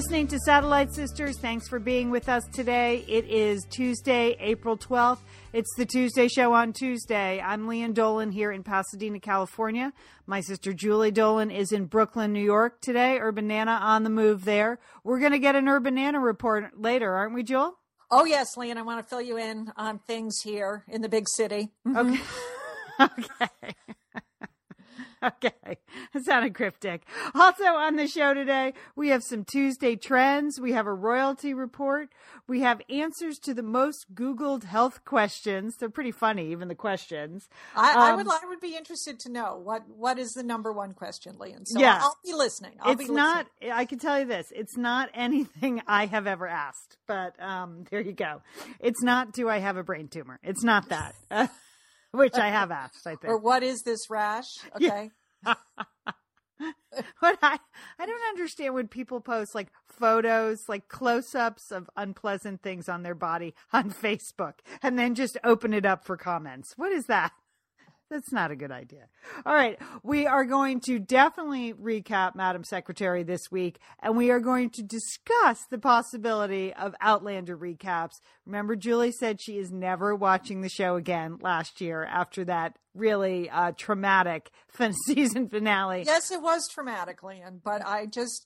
listening to Satellite Sisters. Thanks for being with us today. It is Tuesday, April 12th. It's the Tuesday show on Tuesday. I'm Lian Dolan here in Pasadena, California. My sister Julie Dolan is in Brooklyn, New York today. Urban Nana on the move there. We're going to get an Urban Nana report later, aren't we, Jewel? Oh, yes, Lian. I want to fill you in on things here in the big city. Mm-hmm. Okay. okay. okay. That sounded cryptic. Also on the show today, we have some Tuesday trends. We have a royalty report. We have answers to the most Googled health questions. They're pretty funny, even the questions. I, um, I would I would be interested to know what what is the number one question, Lian. So yeah. I'll be listening. I'll it's be listening. not I can tell you this, it's not anything I have ever asked. But um there you go. It's not do I have a brain tumor? It's not that. which I have asked, I think. Or what is this rash? Okay. Yeah. but I, I don't understand when people post like photos, like close ups of unpleasant things on their body on Facebook and then just open it up for comments. What is that? That's not a good idea. All right. We are going to definitely recap Madam Secretary this week, and we are going to discuss the possibility of Outlander recaps. Remember, Julie said she is never watching the show again last year after that really uh, traumatic season finale. Yes, it was traumatic, Lian, but I just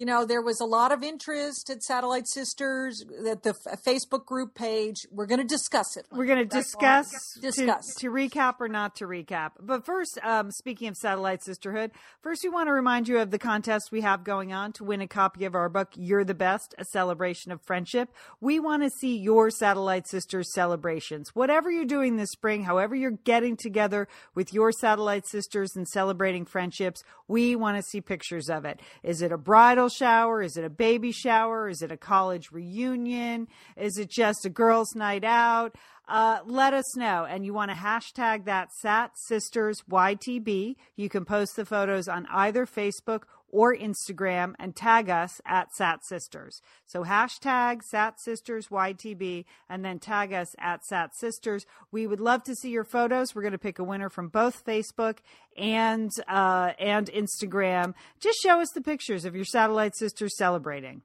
you know, there was a lot of interest at Satellite Sisters, at the f- Facebook group page. We're going to discuss it. We're going to discuss, discuss. To, to, recap or not to recap. But first, um, speaking of Satellite Sisterhood, first we want to remind you of the contest we have going on to win a copy of our book, You're the Best, a celebration of friendship. We want to see your Satellite Sisters celebrations. Whatever you're doing this spring, however you're getting together with your Satellite Sisters and celebrating friendships, we want to see pictures of it. Is it a bridal shower? Is it a baby shower? Is it a college reunion? Is it just a girls' night out? Uh, let us know. And you want to hashtag that Sat Sisters YTB. You can post the photos on either Facebook or Instagram and tag us at Sat Sisters. So hashtag Sat Sisters YTB and then tag us at Sat Sisters. We would love to see your photos. We're going to pick a winner from both Facebook and uh, and Instagram. Just show us the pictures of your satellite sisters celebrating.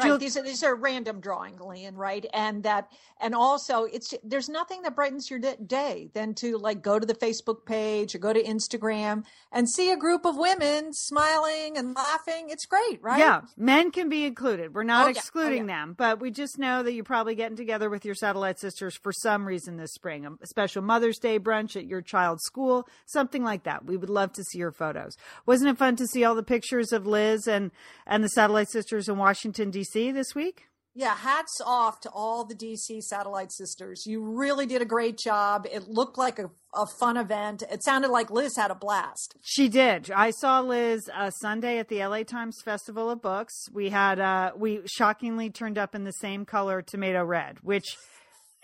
Right. These are these are random drawing, Lian, right? And that and also it's there's nothing that brightens your day than to like go to the Facebook page or go to Instagram and see a group of women smiling and laughing. It's great, right? Yeah. Men can be included. We're not oh, excluding yeah. oh, yeah. them, but we just know that you're probably getting together with your satellite sisters for some reason this spring. A special Mother's Day brunch at your child's school, something like that. We would love to see your photos. Wasn't it fun to see all the pictures of Liz and and the satellite sisters in Washington DC? DC this week? Yeah, hats off to all the DC satellite sisters. You really did a great job. It looked like a, a fun event. It sounded like Liz had a blast. She did. I saw Liz uh, Sunday at the LA Times Festival of Books. We had uh, we shockingly turned up in the same color tomato red, which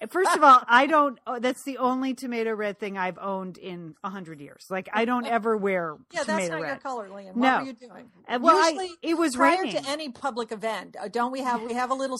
First of all, I don't. Oh, that's the only tomato red thing I've owned in a hundred years. Like I don't ever wear. Yeah, that's not red. your color, Lian. What no. were you doing? Uh, well, Usually, I, it was prior raining. to any public event. Uh, don't we have we have a little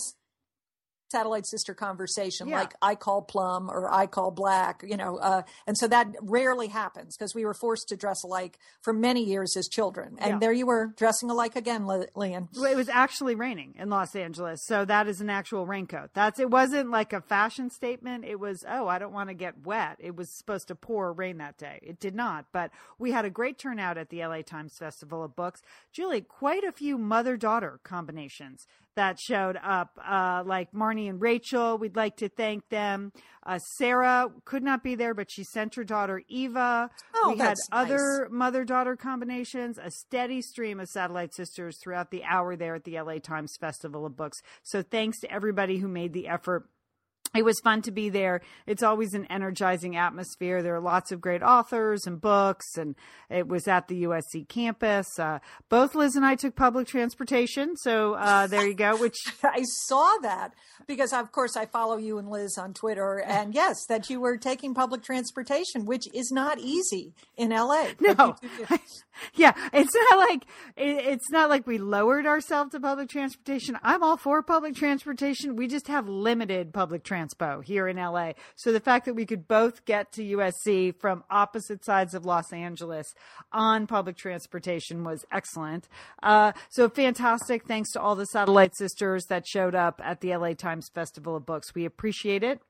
satellite sister conversation yeah. like I call plum or I call black, you know, uh, and so that rarely happens because we were forced to dress alike for many years as children. And yeah. there you were dressing alike again, Lian. Well, it was actually raining in Los Angeles, so that is an actual raincoat. That's it wasn't like a fashion statement. It was oh, I don't want to get wet. It was supposed to pour rain that day. It did not, but we had a great turnout at the LA Times Festival of Books. Julie, quite a few mother daughter combinations that showed up, uh, like Marnie and Rachel. We'd like to thank them. Uh, Sarah could not be there, but she sent her daughter Eva. Oh, we had other mother daughter combinations, a steady stream of satellite sisters throughout the hour there at the LA Times Festival of Books. So thanks to everybody who made the effort it was fun to be there. It's always an energizing atmosphere. There are lots of great authors and books, and it was at the USC campus. Uh, both Liz and I took public transportation, so uh, there you go. Which I saw that because, of course, I follow you and Liz on Twitter, and yes, that you were taking public transportation, which is not easy in LA. No, yeah, it's not like it, it's not like we lowered ourselves to public transportation. I'm all for public transportation. We just have limited public transpo here in LA. So the fact that we could both get to USC from opposite sides of Los Angeles on public transportation was excellent. Uh, so fantastic. Thanks to all the satellite sisters that showed up at the LA Times Festival of Books. We appreciate it.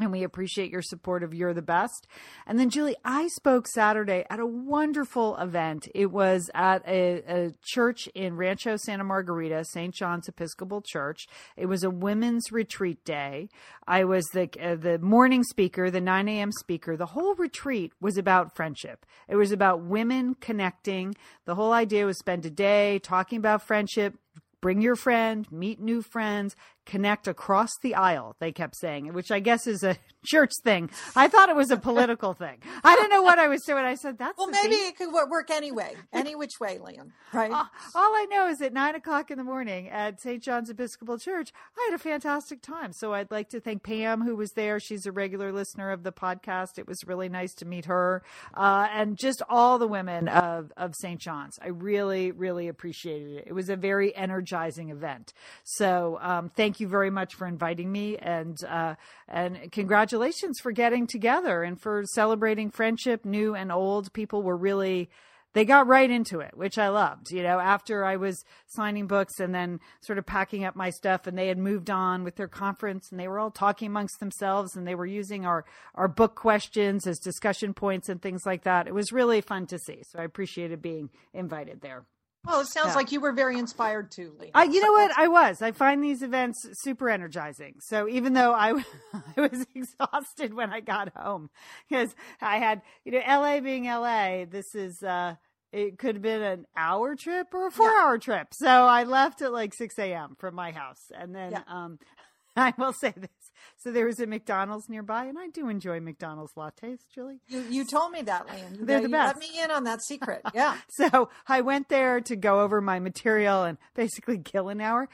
And we appreciate your support of You're the Best. And then, Julie, I spoke Saturday at a wonderful event. It was at a, a, church in Rancho Santa Margarita, St. John's Episcopal Church. It was a women's retreat day. I was the, uh, the morning speaker, the 9 a.m. speaker. The whole retreat was about friendship. It was about women connecting. The whole idea was spend a day talking about friendship, bring your friend, meet new friends, connect across the aisle, they kept saying, which I guess is a church thing. I thought it was a political thing. I didn't know what I was doing. I said, that's well, maybe thing. it could work anyway, any which way, Lian, right? All, all I know is at nine o'clock in the morning at St. John's Episcopal Church, I had a fantastic time. So I'd like to thank Pam, who was there. She's a regular listener of the podcast. It was really nice to meet her uh, and just all the women of, of St. John's. I really, really appreciated it. It was a very energizing event. So um, thank you very much for inviting me and, uh, and congratulations for getting together and for celebrating friendship, new and old. People were really, they got right into it, which I loved. You know, after I was signing books and then sort of packing up my stuff, and they had moved on with their conference, and they were all talking amongst themselves, and they were using our our book questions as discussion points and things like that. It was really fun to see. So I appreciated being invited there. Well, it sounds like you were very inspired too, Lee. Uh, you know what? I was. I find these events super energizing. So even though I, I was exhausted when I got home because I had, you know, LA being LA, this is, uh, it could have been an hour trip or a four yeah. hour trip. So I left at like 6 a.m. from my house. And then, yeah. um, I will say this. So there was a McDonald's nearby, and I do enjoy McDonald's lattes, Julie. You, you told me that, Lian. They're the best. Let me in on that secret. Yeah. so I went there to go over my material and basically kill an hour.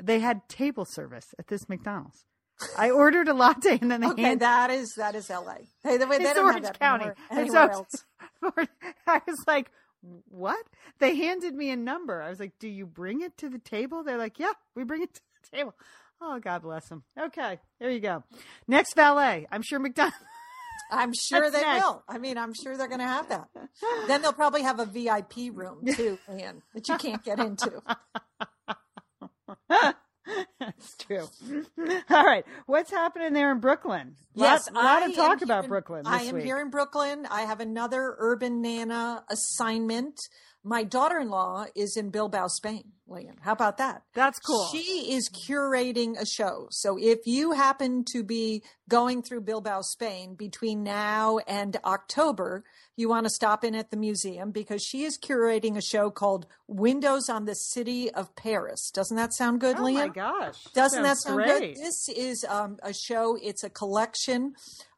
They had table service at this McDonald's. I ordered a latte and then they okay, hand- that is that is L.A. Hey, the way they don't Orange have that County. Anywhere, so, else. I was like, what? They handed me a number. I was like, do you bring it to the table? They're like, yeah, we bring it to the table. Oh, God bless them. Okay, there you go. Next valet. I'm sure McDonald's. I'm sure they next. will. I mean, I'm sure they're going to have that. then they'll probably have a VIP room too, Ann, that you can't get into. That's true. All right, what's happening there in Brooklyn? Yes, a lot, of talk about in, Brooklyn. I am week. here in Brooklyn. I have another urban nana assignment my daughter-in-law is in Bilbao, Spain. Lian. how about that? That's cool. She is curating a show. So if you happen to be going through Bilbao, Spain between now and October, you want to stop in at the museum because she is curating a show called Windows on the City of Paris. Doesn't that sound good, oh Lian? Oh my gosh. Doesn't that sound great. good? This is um, a show, it's a collection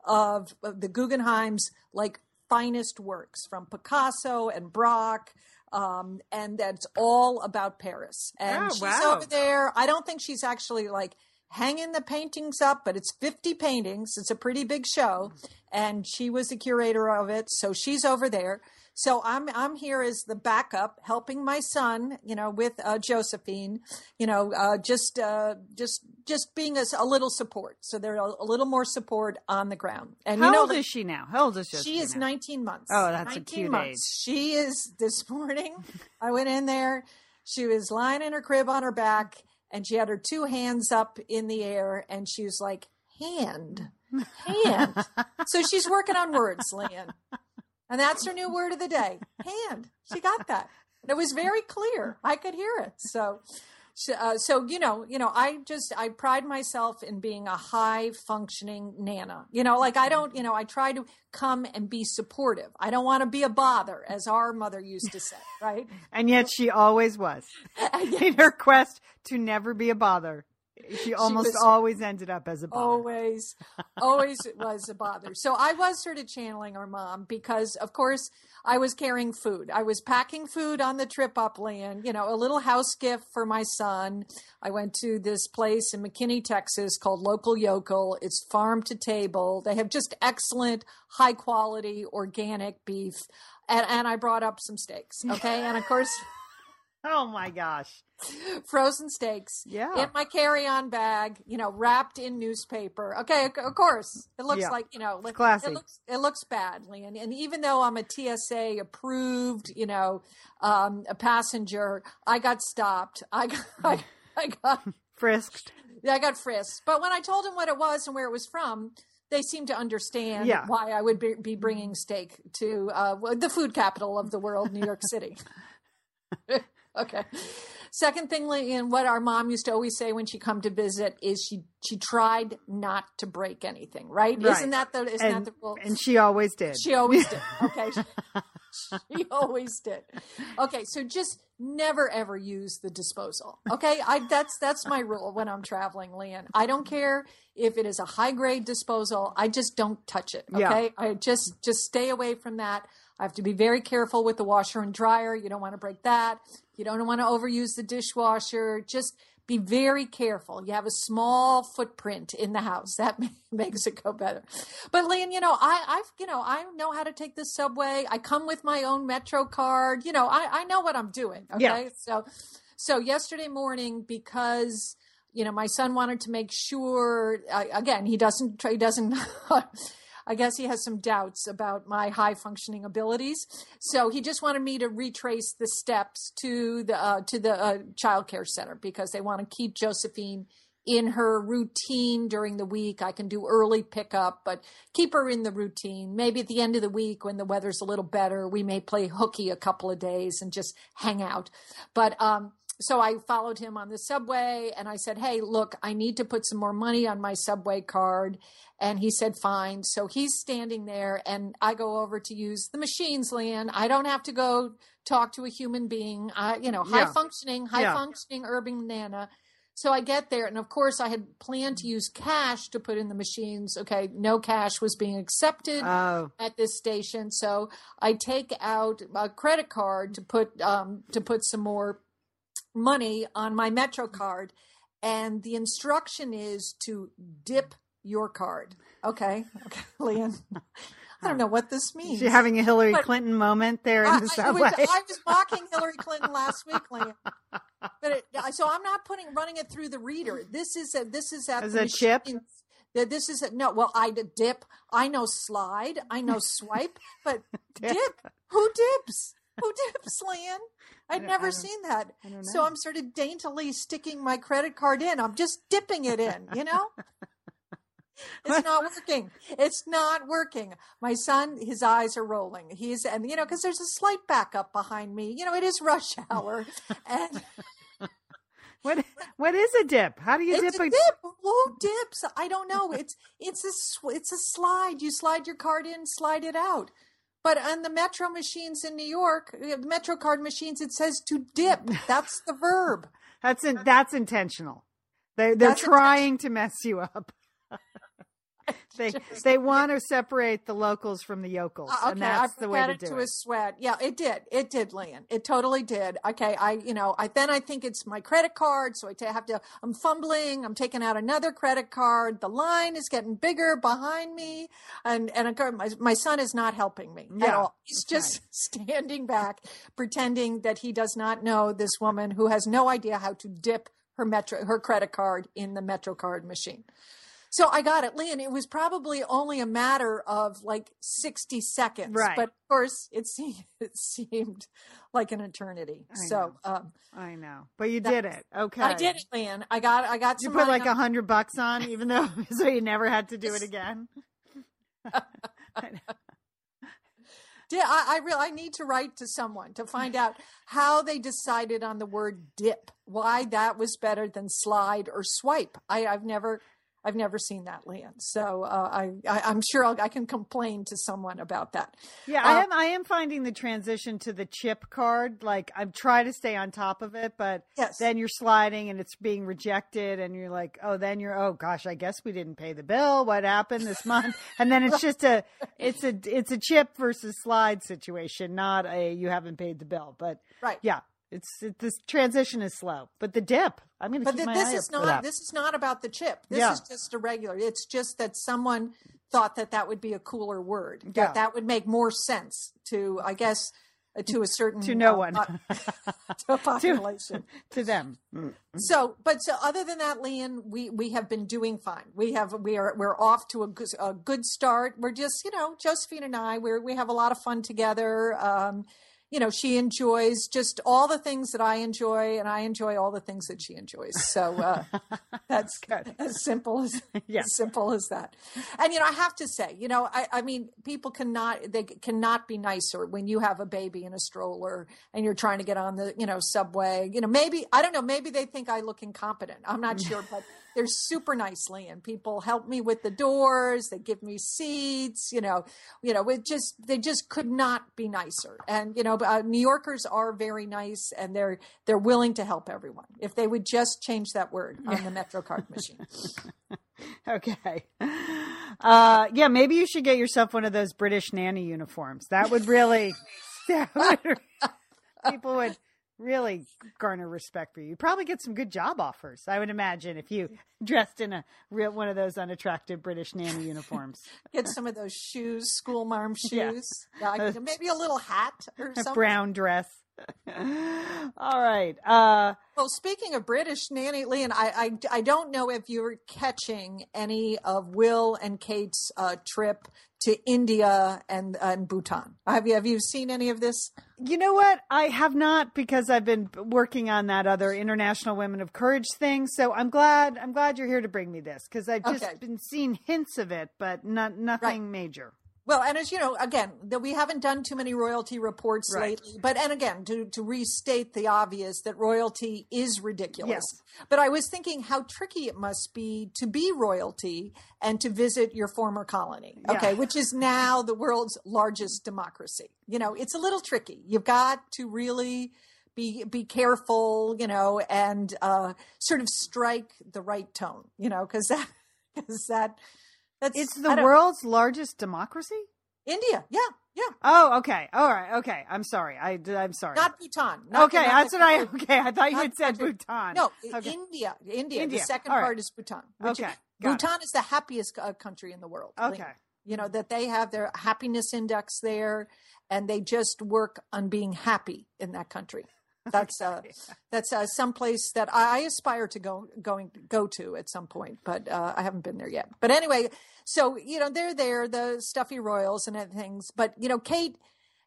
of, of the Guggenheim's like finest works from Picasso and Braque um, and that's all about Paris. And oh, she's wow. over there. I don't think she's actually like hanging the paintings up, but it's 50 paintings. It's a pretty big show. And she was the curator of it. So she's over there. So I'm I'm here as the backup, helping my son, you know, with uh, Josephine, you know, uh, just uh, just just being a, a, little support. So there's a, a, little more support on the ground. And How you know, old is she now? How old is she? She is now? 19 months. Oh, that's a cute months. age. She is this morning. I went in there. She was lying in her crib on her back, and she had her two hands up in the air, and she was like, "Hand, hand." so she's working on words, Lian. And that's her new word of the day hand. She got that. And it was very clear. I could hear it. So, uh, so you know, you know, I just I pride myself in being a high functioning nana. You know, like I don't, you know, I try to come and be supportive. I don't want to be a bother, as our mother used to say, right? and yet she always was in her quest to never be a bother she almost she always ended up as a bother. Always, always was a bother. So I was sort of channeling our mom because, of course, I was carrying food. I was packing food on the trip upland, you know, a little house gift for my son. I went to this place in McKinney, Texas called Local Yokel. It's farm to table. They have just excellent, high quality, organic beef. And, and I brought up some steaks. Okay. and of course, Oh my gosh. Frozen steaks. Yeah. In my carry-on bag, you know, wrapped in newspaper. Okay, of course. It looks yeah. like, you know, it's classy. It looks, it looks badly. And, and even though I'm a TSA approved, you know, um, a passenger, I got stopped. I got, I, I got frisked. Yeah, I got frisked. But when I told him what it was and where it was from, they seem to understand yeah. why I would be, be bringing steak to uh, the food capital of the world, New York City. okay. Second thing, and what our mom used to always say when she come to visit is she she tried not to break anything, right? right. Isn't that the isn't and, that the rule? And she always did. She always did. Okay. she always did. Okay, so just never ever use the disposal. Okay, I that's that's my rule when I'm traveling, Lian. I don't care if it is a high grade disposal. I just don't touch it. Okay, yeah. I just just stay away from that. I have to be very careful with the washer and dryer. You don't want to break that. You don't want to overuse the dishwasher. Just be very careful. You have a small footprint in the house. That makes it go better. But Lian, you know, I, I've, you know, I know how to take the subway. I come with my own Metro card. You know, I, I know what I'm doing. Okay. Yeah. So, so yesterday morning, because, you know, my son wanted to make sure, uh, again, he doesn't, he doesn't, I guess he has some doubts about my high functioning abilities. So he just wanted me to retrace the steps to the uh, to the uh, child care center because they want to keep Josephine in her routine during the week. I can do early pickup, but keep her in the routine. Maybe at the end of the week when the weather's a little better, we may play hooky a couple of days and just hang out. But um, so I followed him on the subway and I said, Hey, look, I need to put some more money on my subway card. And he said, Fine. So he's standing there and I go over to use the machines, Lian. I don't have to go talk to a human being. I, you know, high yeah. functioning, high yeah. functioning urban nana. So I get there, and of course, I had planned to use cash to put in the machines. Okay, no cash was being accepted oh. at this station, so I take out a credit card to put um, to put some more money on my Metro card, and the instruction is to dip your card. Okay, okay, Lian. I don't know what this means. You're having a Hillary but Clinton moment there in the subway. I, was, I was mocking Hillary Clinton last week, Lian. But it, so I'm not putting running it through the reader. This is a this is at As the a chip. This is a, no. Well, I dip. I know slide. I know swipe. But Dip. Who dips? Who dips, Lian? I'd never seen that. So. I'm sort of daintily sticking my credit card in. I'm just dipping it in, you know? It's not working. It's not working. My son, his eyes are rolling. He's, and you know, because there's a slight backup behind me. You know, it is rush hour. And What what is a dip? How do you it's dip a dip. Who dips? I don't know. It's it's a it's a slide. You slide your card in, slide it out. But on the Metro machines in New York, uh, the Metro card machines, it says to dip. That's the verb. That's in, that's intentional. They they're That's trying to mess you up. they they want to separate the locals from the yokels, Uh, and that's I the way to it do to it. a sweat. Yeah, it did. It did, Lian. It totally did. Okay, I, you know, I then I think it's my credit card, so I have to. I'm fumbling. I'm taking out another credit card. The line is getting bigger behind me, and and my my son is not helping me at Yeah, all. He's just standing back, pretending that he does not know this woman who has no idea how to dip her metro her credit card in the Metro card machine. So I got it, Lian. It was probably only a matter of like 60 seconds. Right. But of course, it seemed, it seemed like an eternity. I so um, I know, but you did it. Okay, I did it. I got I got You put like a hundred bucks on, even though so you never had to do it again. I know. Yeah, I, I really I need to write to someone to find out how they decided on the word dip. Why that was better than slide or swipe. I, I've never I've never seen that, Lian. So uh, I, I I'm sure I'll, I can complain to someone about that. Yeah, I Uh, am. I am finding the transition to the chip card. Like I'm trying to stay on top of it, but Yes. then you're sliding and it's being rejected, and you're like, oh, then you're, oh gosh, I guess we didn't pay the bill. What happened this month? And then it's just a, it's a, it's a chip versus slide situation, not a you haven't paid the bill. But Right. yeah, it's it, this transition is slow. But the dip, I'm going to But keep th- my this eye is up for not this is not about the chip. This Yeah. is just a regular. It's just that someone thought that that would be a cooler word. That Yeah. that would make more sense to I guess to a certain to no uh, one to a population to, to them. So, but so other than that, Lian, we we have been doing fine. We have we are we're off to a, a good start. We're just you know Josephine and I we we have a lot of fun together. Um, you know, she enjoys just all the things that I enjoy, and I enjoy all the things that she enjoys. So uh, that's good. as simple as yeah. as simple as that. And you know, I have to say, you know, I, I mean, people cannot they cannot be nicer when you have a baby in a stroller and you're trying to get on the you know subway. You know, maybe I don't know, maybe they think I look incompetent. I'm not sure, but they're super nicely and people help me with the doors they give me seats you know you know it just they just could not be nicer. And you know uh, new yorkers are very nice and they're they're willing to help everyone. If they would just change that word on the metrocard machine. Okay. Uh yeah maybe you should get yourself one of those british nanny uniforms. That would really that would, people would really garner respect for you. you probably get some good job offers, I would imagine, if you dressed in a real one of those unattractive British nanny uniforms. get some of those shoes, school shoes. Yeah. maybe a little hat or something. A brown dress. All right. Uh, well, speaking of British nanny, Lian, I, I, I don't know if you're catching any of Will and Kate's uh, trip to India and and Bhutan. Have you have you seen any of this? You know what? I have not because I've been working on that other International Women of Courage thing. So I'm glad I'm glad you're here to bring me this because I've just okay. been seeing hints of it, but not nothing right. major. Well, and as you know, again, that we haven't done too many royalty reports right. lately. But and again, to to restate the obvious that royalty is ridiculous. Yes. But I was thinking how tricky it must be to be royalty and to visit your former colony. Okay, which is now the world's largest democracy. You know, it's a little tricky. You've got to really be be careful, you know, and uh, sort of strike the right tone, you know, because that because that that's it's the world's largest democracy. India, yeah, yeah. Oh, okay, all right, okay. I'm sorry. I I'm sorry. Not Bhutan. Not, okay, that's what I. Okay, I thought you had said Bhutan. No, okay. India, India. India. The second right. part is Bhutan. Okay, Bhutan is the happiest uh, country in the world. Okay, you know that they have their happiness index there, and they just work on being happy in that country. That's uh, that's uh, some place that I aspire to go going go to at some point, but uh, I haven't been there yet. But anyway, so you know they're there, the stuffy royals and things. But you know, Kate,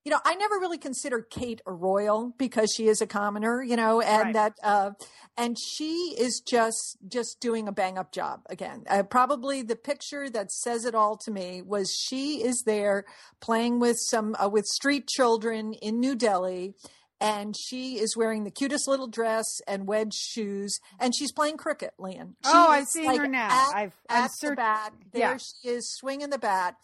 you know, I never really considered Kate a royal because she is a commoner, you know, and right. that uh, and she is just just doing a bang up job again. Uh, probably the picture that says it all to me was she is there playing with some uh, with street children in New Delhi and she is wearing the cutest little dress and wedge shoes, and she's playing cricket, Lian. She oh, I've seen like her now. At, I've at the bat. There yeah. she is swinging the bat.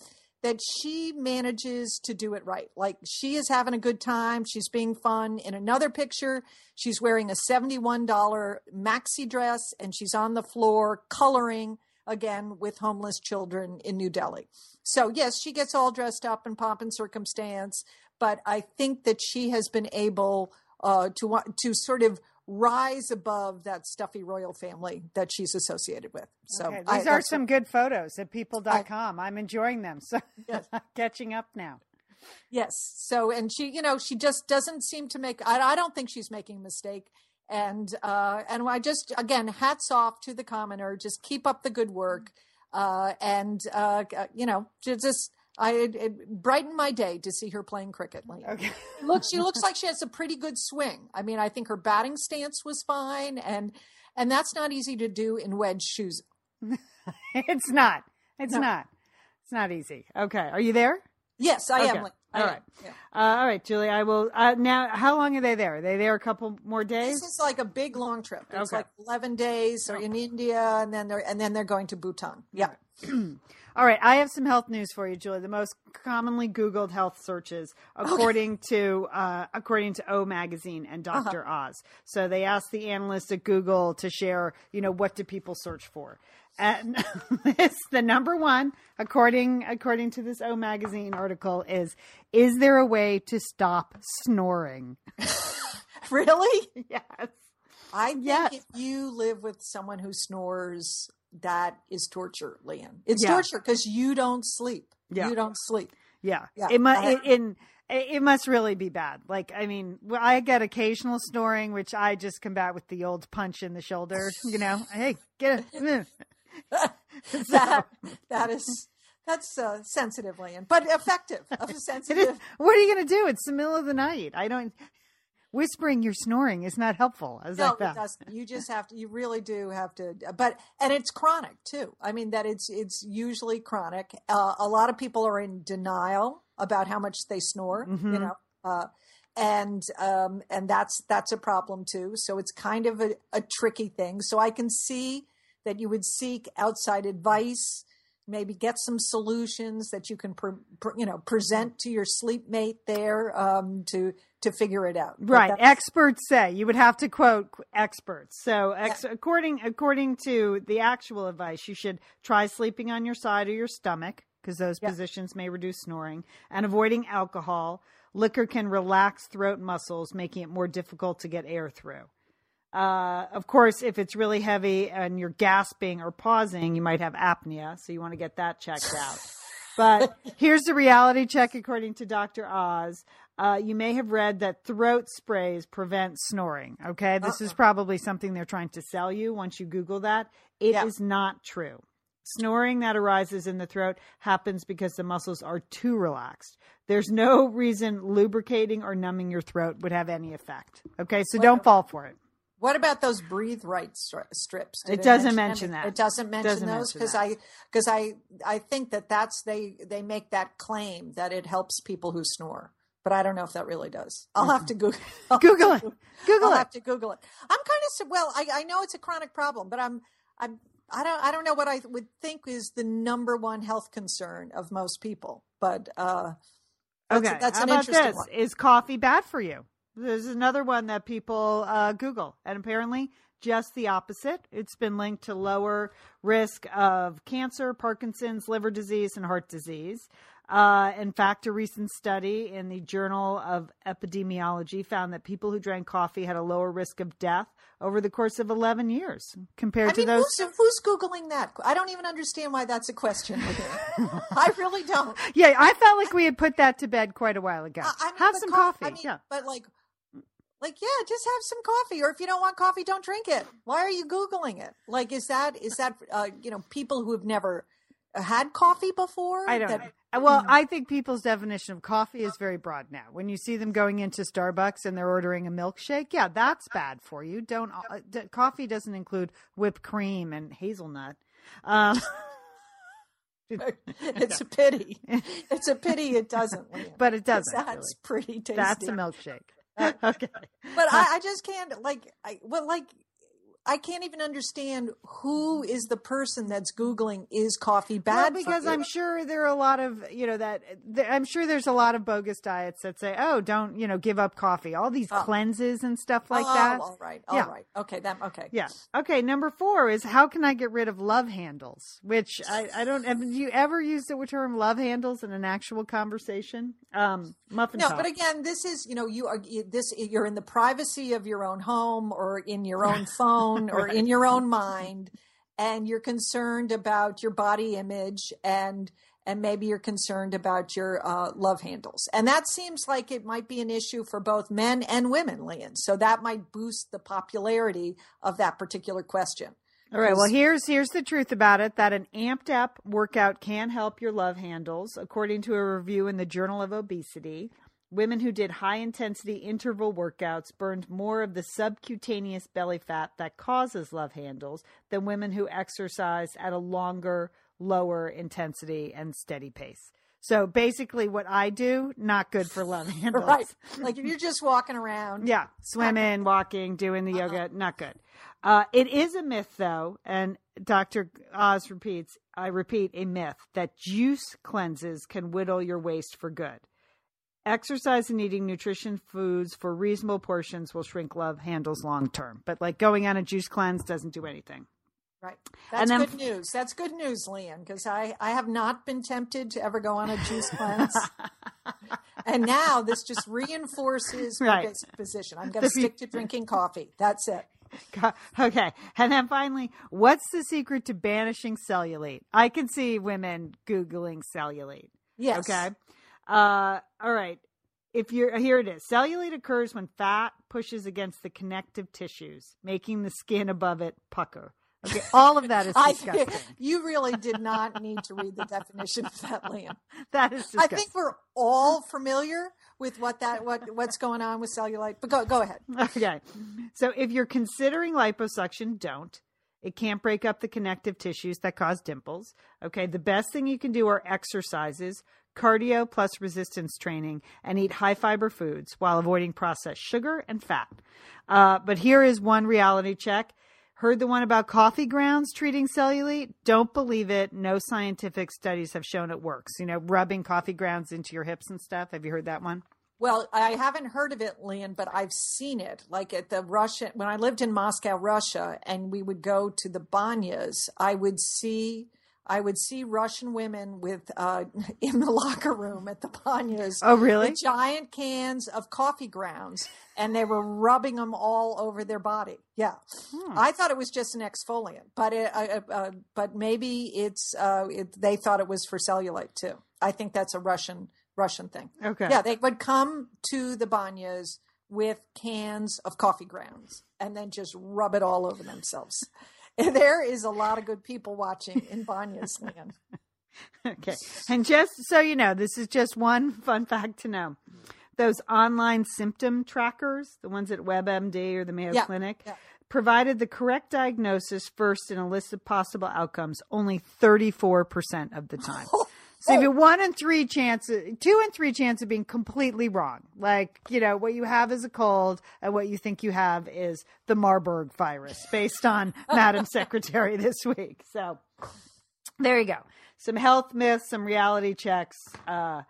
That she manages to do it right. Like she is having a good time. She's being fun. In another picture, she's wearing a $71 maxi dress and she's on the floor coloring again with homeless children in New Delhi. So, yes, she gets all dressed up in pomp and circumstance, but I think that she has been able uh, to to sort of rise above that stuffy royal family that she's associated with. So okay. these I, are some what, good photos at people.com. I, am enjoying them. So yes. catching up now. Yes. So, and she, you know, she just doesn't seem to make, I, I don't think she's making a mistake. And, uh, and I just, again, hats off to the commoner. Just keep up the good work. Uh, and, uh, you know, just, I it, it, brightened my day to see her playing cricket. Okay. Look, she looks like she has a pretty good swing. I mean, I think her batting stance was fine, and and that's not easy to do in wedge shoes. it's not. It's no. not. It's not easy. Okay, are you there? Yes, I okay. am. All right. Yeah. Uh, all right, Julie. I will. Uh, now, how long are they there? Are they there a couple more days? This is like a big long trip. It's okay. like eleven days. They're oh. in India, and then they're and then they're going to Bhutan. Yeah. All right, I have some health news for you, Julie. The most commonly Googled health searches, according okay. to uh, according to O Magazine and Dr. Uh-huh. Oz. So they asked the analysts at Google to share, you know, what do people search for? And this, the number one, according according to this O Magazine article, is is there a way to stop snoring? really? Yes. I think yes. if you live with someone who snores that is torture, Lian. It's yeah. torture because you don't sleep. Yeah. You don't sleep. Yeah, yeah. It must. Uh, in it must really be bad. Like, I mean, I get occasional snoring, which I just combat with the old punch in the shoulder. You know, hey, get it. that that is that's uh, sensitive, Lian, but effective. sensitive. What are you going to do? It's the middle of the night. I don't. Whispering your snoring is not helpful. No, that You just have to. You really do have to. But and it's chronic too. I mean that it's it's usually chronic. Uh, a lot of people are in denial about how much they snore. Mm-hmm. You know. Uh, and um, and that's that's a problem too. So it's kind of a, a tricky thing. So I can see that you would seek outside advice maybe get some solutions that you can pre, pre, you know present to your sleep mate there um, to to figure it out. Right. experts say you would have to quote experts. So ex- yeah. according according to the actual advice you should try sleeping on your side or your stomach because those yeah. positions may reduce snoring and avoiding alcohol. Liquor can relax throat muscles making it more difficult to get air through uh, of course, if it's really heavy and you're gasping or pausing, you might have apnea. So you want to get that checked out. but here's the reality check according to Dr. Oz. Uh, you may have read that throat sprays prevent snoring. Okay. This uh-uh. is probably something they're trying to sell you once you Google that. It yeah. is not true. Snoring that arises in the throat happens because the muscles are too relaxed. There's no reason lubricating or numbing your throat would have any effect. Okay. So don't fall for it. What about those breathe right strips? Did it, doesn't mention, mention that. It doesn't mention doesn't those because I because I I think that that's they they make that claim that it helps people who snore, but I don't know if that really does. I'll have to Google Google it. Google it. I'll it. have to Google it. I'm kind of well. I I know it's a chronic problem, but I'm I'm I don't I don't know what I would think is the number one health concern of most people, but uh, that's, okay. That's How about this? One. Is coffee bad for you? There's another one that people uh, Google, and apparently just the opposite. It's been linked to lower risk of cancer, Parkinson's, liver disease, and heart disease. Uh, in fact, a recent study in the Journal of Epidemiology found that people who drank coffee had a lower risk of death over the course of 11 years compared I to those. Who's, who's, Googling that? I don't even understand why that's a question. I really don't. Yeah, I felt like we had put that to bed quite a while ago. I mean, Have some co- coffee. I mean, yeah. But like, like yeah just have some coffee or if you don't want coffee don't drink it why are you googling it like is that is that uh, you know people who have never had coffee before i don't that, well i think people's definition of coffee is very broad now when you see them going into starbucks and they're ordering a milkshake yeah that's bad for you don't uh, coffee doesn't include whipped cream and hazelnut um, it's a pity. It's a pity it doesn't. But it doesn't. That's really. pretty tasty. That's a milkshake. okay. But I, I just can't like I well like I can't even understand who is the person that's googling is coffee bad well, because I'm sure there are a lot of you know that I'm sure there's a lot of bogus diets that say oh don't you know give up coffee all these oh. cleanses and stuff like oh, that. All right, all yeah. right, okay, that okay. Yeah, okay. Number four is how can I get rid of love handles? Which I I don't. Have you ever used the term love handles in an actual conversation? Um, muffin. No, top. but again, this is you know you are this you're in the privacy of your own home or in your own phone own or right. in your own mind and you're concerned about your body image and and maybe you're concerned about your uh, love handles and that seems like it might be an issue for both men and women Lian. so that might boost the popularity of that particular question all right. Well, here's here's the truth about it that an amped up workout can help your love handles, according to a review in the Journal of Obesity. Women who did high intensity interval workouts burned more of the subcutaneous belly fat that causes love handles than women who exercised at a longer, lower intensity and steady pace. So basically, what I do, not good for love handles. Right. Like if you're just walking around. Yeah. Swimming, walking, doing the uh-huh. yoga, not good. Uh, it is a myth, though, and Dr. Oz repeats, I repeat, a myth that juice cleanses can whittle your waist for good. Exercise and eating nutrition foods for reasonable portions will shrink love handles long term. But like going on a juice cleanse doesn't do anything. Right. That's then, good news. That's good news, Lian, because I, I have not been tempted to ever go on a juice cleanse. and now this just reinforces my right. position. I'm going to stick to drinking coffee. That's it. Okay. And then finally, what's the secret to banishing cellulite? I can see women Googling cellulite. Yes. Okay. Uh, all right. If you're here, it is. Cellulite occurs when fat pushes against the connective tissues, making the skin above it pucker. Okay, all of that is disgusting. I, you really did not need to read the definition of that, Lian. That is. Disgusting. I think we're all familiar with what that what what's going on with cellulite. But go go ahead. Okay, so if you're considering liposuction, don't. It can't break up the connective tissues that cause dimples. Okay, the best thing you can do are exercises, cardio plus resistance training, and eat high fiber foods while avoiding processed sugar and fat. Uh, but here is one reality check Heard the one about coffee grounds treating cellulite? Don't believe it. No scientific studies have shown it works. You know, rubbing coffee grounds into your hips and stuff. Have you heard that one? Well, I haven't heard of it, Lian, but I've seen it. Like at the Russian, when I lived in Moscow, Russia, and we would go to the banyas, I would see I would see Russian women with uh, in the locker room at the banyas. Oh, really? giant cans of coffee grounds, and they were rubbing them all over their body. Yeah, hmm. I thought it was just an exfoliant, but it, uh, uh, but maybe it's uh, it, they thought it was for cellulite too. I think that's a Russian Russian thing. Okay. Yeah, they would come to the banyas with cans of coffee grounds and then just rub it all over themselves. there is a lot of good people watching in Banya's land. okay. And just so you know, this is just one fun fact to know. Those online symptom trackers, the ones at WebMD or the Mayo yeah. Clinic, yeah. provided the correct diagnosis first in a list of possible outcomes only 34% of the time. Oh, So you have one in three chances, two and three chance of being completely wrong. Like, you know, what you have is a cold and what you think you have is the Marburg virus based on Madam Secretary this week. So there you go. Some health myths, some reality checks, uh,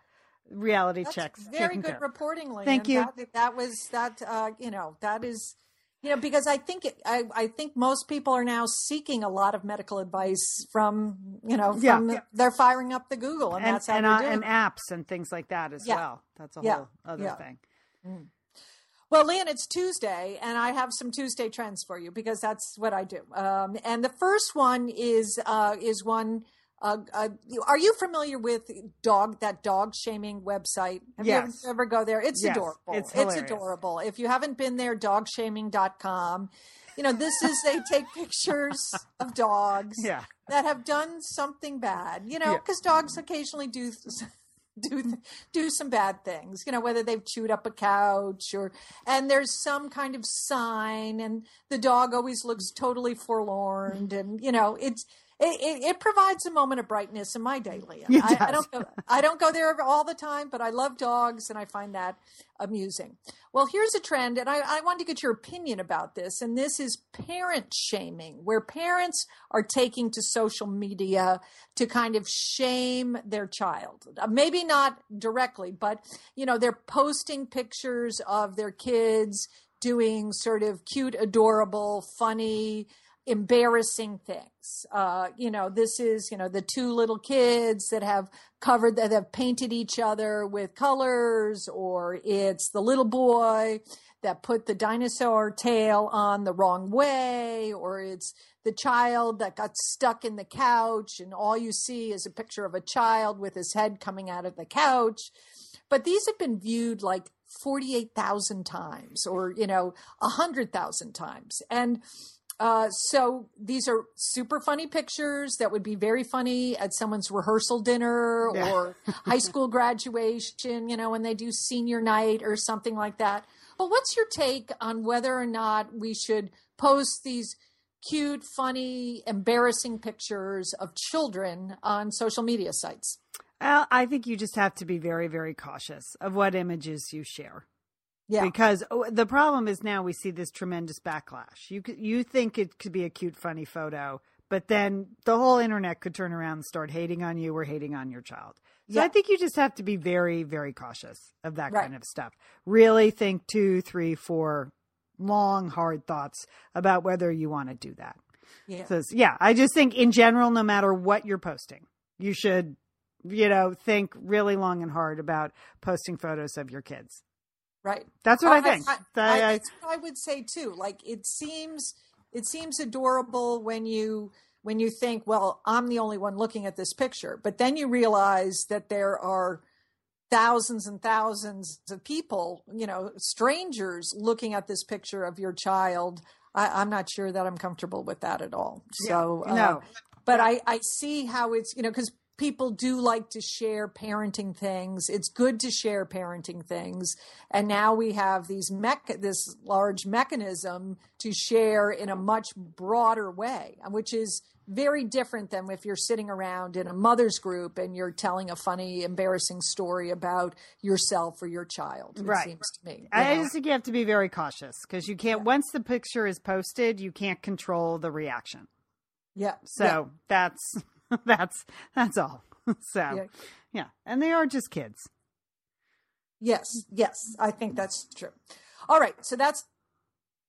reality That's checks. Very good reporting, Lian. Thank you. That, that was that, uh, you know, that is, you know because i think it, I, I think most people are now seeking a lot of medical advice from you know from yeah. they're firing up the google and, and that's how and, uh, and apps and things like that as yeah. well that's a yeah. whole other thing mm. Well, Lian, it's Tuesday, and I have some Tuesday trends for you because that's what I do. Um, and the first one is uh, is one uh, uh, are you familiar with dog that dog shaming website? Have yes. you ever, go there? It's yes. adorable. It's, it's, adorable. If you haven't been there, dogshaming.com. You know, this is they take pictures of dogs yeah. that have done something bad. You know, because yeah. dogs occasionally do do do some bad things you know whether they've chewed up a couch or and there's some kind of sign and the dog always looks totally forlorn and you know it's it, it, it, provides a moment of brightness in my daily. I, I, don't go, I don't go there all the time, but I love dogs and I find that amusing. Well, here's a trend, and I, I wanted to get your opinion about this. And this is parent shaming, where parents are taking to social media to kind of shame their child. Uh, maybe not directly, but you know, they're posting pictures of their kids doing sort of cute, adorable, funny embarrassing things. Uh, you know, this is, you know, the two little kids that have covered, that have painted each other with colors, or it's the little boy that put the dinosaur tail on the wrong way, or it's the child that got stuck in the couch and all you see is a picture of a child with his head coming out of the couch. But these have been viewed like 48,000 times or, you know, 100,000 times. And, uh, so these are super funny pictures that would be very funny at someone's rehearsal dinner yeah. or high school graduation, you know, when they do senior night or something like that. But what's your take on whether or not we should post these cute, funny, embarrassing pictures of children on social media sites? Well, I think you just have to be very, very cautious of what images you share. Yeah. Because oh, the problem is now we see this tremendous backlash. You you think it could be a cute, funny photo, but then the whole internet could turn around and start hating on you or hating on your child. So yeah. I think you just have to be very, very cautious of that right. kind of stuff. Really think two, three, four long, hard thoughts about whether you want to do that. Yeah. So, yeah, I just think in general, no matter what you're posting, you should, you know, think really long and hard about posting photos of your kids. Right. That's what I, I think. I, I, I, I would say too. Like it seems, it seems adorable when you when you think, well, I'm the only one looking at this picture, but then you realize that there are thousands and thousands of people, you know, strangers looking at this picture of your child. I, am not sure that I'm comfortable with that at all. So, yeah, no. Uh, but I, I see how it's, you know, because people do like to share parenting things. It's good to share parenting things. And now we have these mech- this large mechanism to share in a much broader way, which is very different than if you're sitting around in a mother's group and you're telling a funny, embarrassing story about yourself or your child. right. seems to me. I know? just think you have to be very cautious because you can't, yeah. once the picture is posted, you can't control the reaction. Yeah. So yeah. that's, that's, that's all. So, yeah. yeah. And they are just kids. Yes. Yes. I think that's true. All right. So that's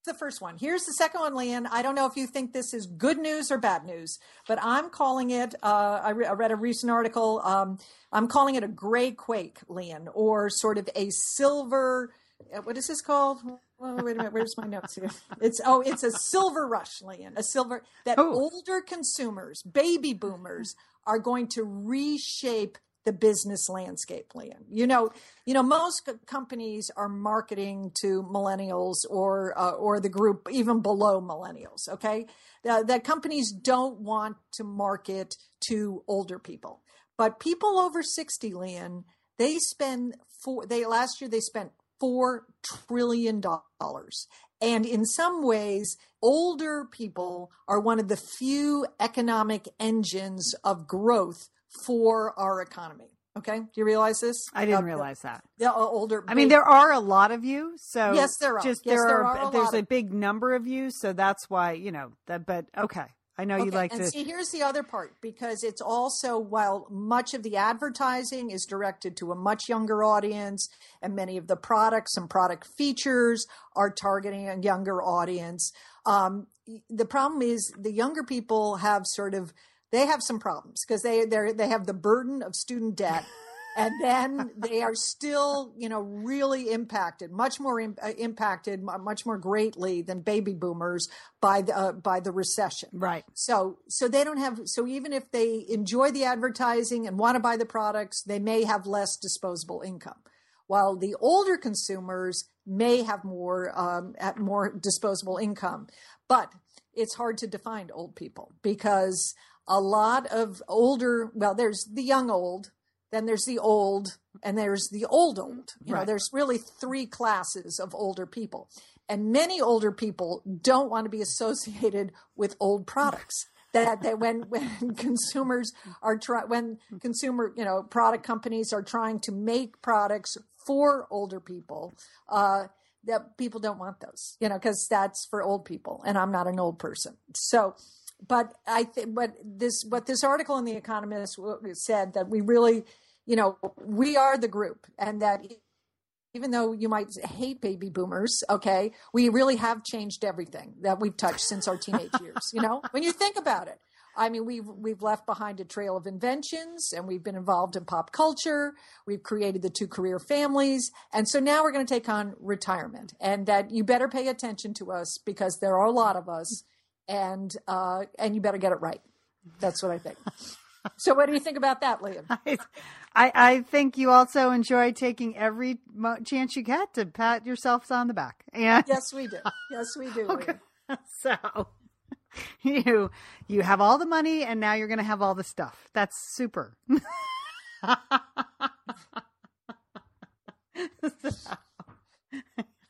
the first one. Here's the second one, Lian. I don't know if you think this is good news or bad news, but I'm calling it. Uh, I, re- I, read a recent article. Um, I'm calling it a gray quake, Lian, or sort of a silver. Uh, what is this called? Oh, wait a minute. Where's my notes here? It's oh, it's a silver rush, Lian. A silver that oh. older consumers, baby boomers, are going to reshape the business landscape Lian. You know, you know, most companies are marketing to millennials or uh, or the group even below millennials. Okay, uh, that companies don't want to market to older people, but people over sixty, Lian, they spend four. They last year they spent four trillion dollars. And in some ways, older people are one of the few economic engines of growth for our economy. Okay, do you realize this? I didn't uh, realize that. The older. I mean, there are a lot of you, so yes, there are. Just yes, there, there are. are a there's a big number of you, so that's why you know that. But okay, I know okay, you like and to. See, here's the other part because it's also while much of the advertising is directed to a much younger audience, and many of the products and product features are targeting a younger audience. Um, the problem is the younger people have sort of they have some problems because they they they have the burden of student debt and then they are still you know really impacted much more Im- uh, impacted much more greatly than baby boomers by the uh, by the recession. Right. So so they don't have so even if they enjoy the advertising and want to buy the products they may have less disposable income while the older consumers may have more um, more disposable income. But it's hard to define old people because a lot of older, well, there's the young old, then there's the old, and there's the old old. You right. know, there's really three classes of older people. And many older people don't want to be associated with old products. that, that when when consumers are try when consumer you know product companies are trying to make products for older people uh, that people don't want those you know because that's for old people and i'm not an old person so but I think, but this, what this article in the Economist said that we really, you know, we are the group, and that even though you might hate baby boomers, okay, we really have changed everything that we've touched since our teenage years. You know, when you think about it, I mean, we've we've left behind a trail of inventions, and we've been involved in pop culture. We've created the two career families, and so now we're going to take on retirement. And that you better pay attention to us because there are a lot of us and uh, and you better get it right. That's what I think. so, what do you think about that, Lian? I, I think you also enjoy taking every chance you get to pat yourselves on the back. And yes, we do. Yes, we do. Okay. So you you have all the money, and now you're going to have all the stuff. That's super.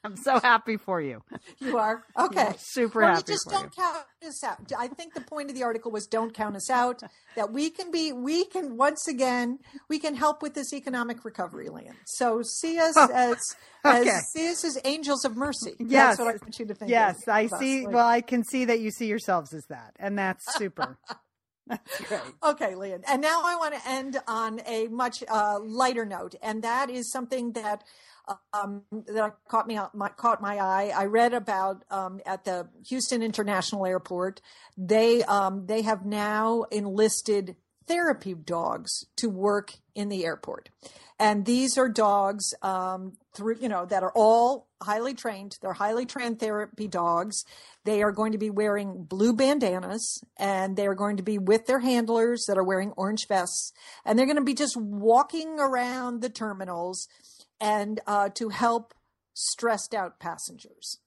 I'm so happy for you. You are okay. super well, happy. just don't you. count us out. I think the point of the article was don't count us out. That we can be, we can once again, we can help with this economic recovery, Lian. So see us oh, as, okay. as see us as angels of mercy. Yes, that's what I want you to think. Yes, I see. Like, well, I can see that you see yourselves as that, and that's super. That's great. Okay, Lian. And now I want to end on a much uh, lighter note, and that is something that um, that caught me my, caught my eye. I read about um, at the Houston International Airport. They um, they have now enlisted therapy dogs to work in the airport. And these are dogs, um, through, you know, that are all highly trained. They're highly trained therapy dogs. They are going to be wearing blue bandanas and they are going to be with their handlers that are wearing orange vests. And they're going to be just walking around the terminals and uh, to help stressed out passengers.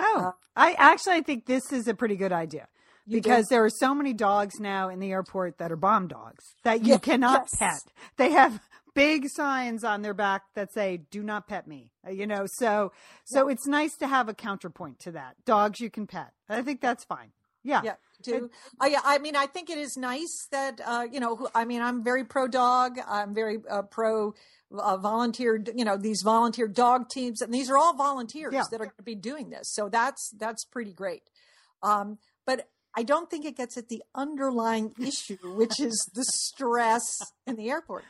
Oh, uh, I actually I think this is a pretty good idea because there are so many dogs now in the airport that are bomb dogs that you cannot yes. pet. They have big signs on their back that say "Do not pet me." Uh, you know, so so yeah. it's nice to have a counterpoint to that. Dogs you can pet. I think that's fine. Yeah. Yeah. Do uh, yeah, I mean, I think it is nice that uh, you know. I mean, I'm very pro dog. I'm very uh, pro uh, volunteer. You know, these volunteer dog teams, and these are all volunteers yeah. that are going to be doing this. So that's that's pretty great. Um, but I don't think it gets at the underlying issue, which is the stress in the airport.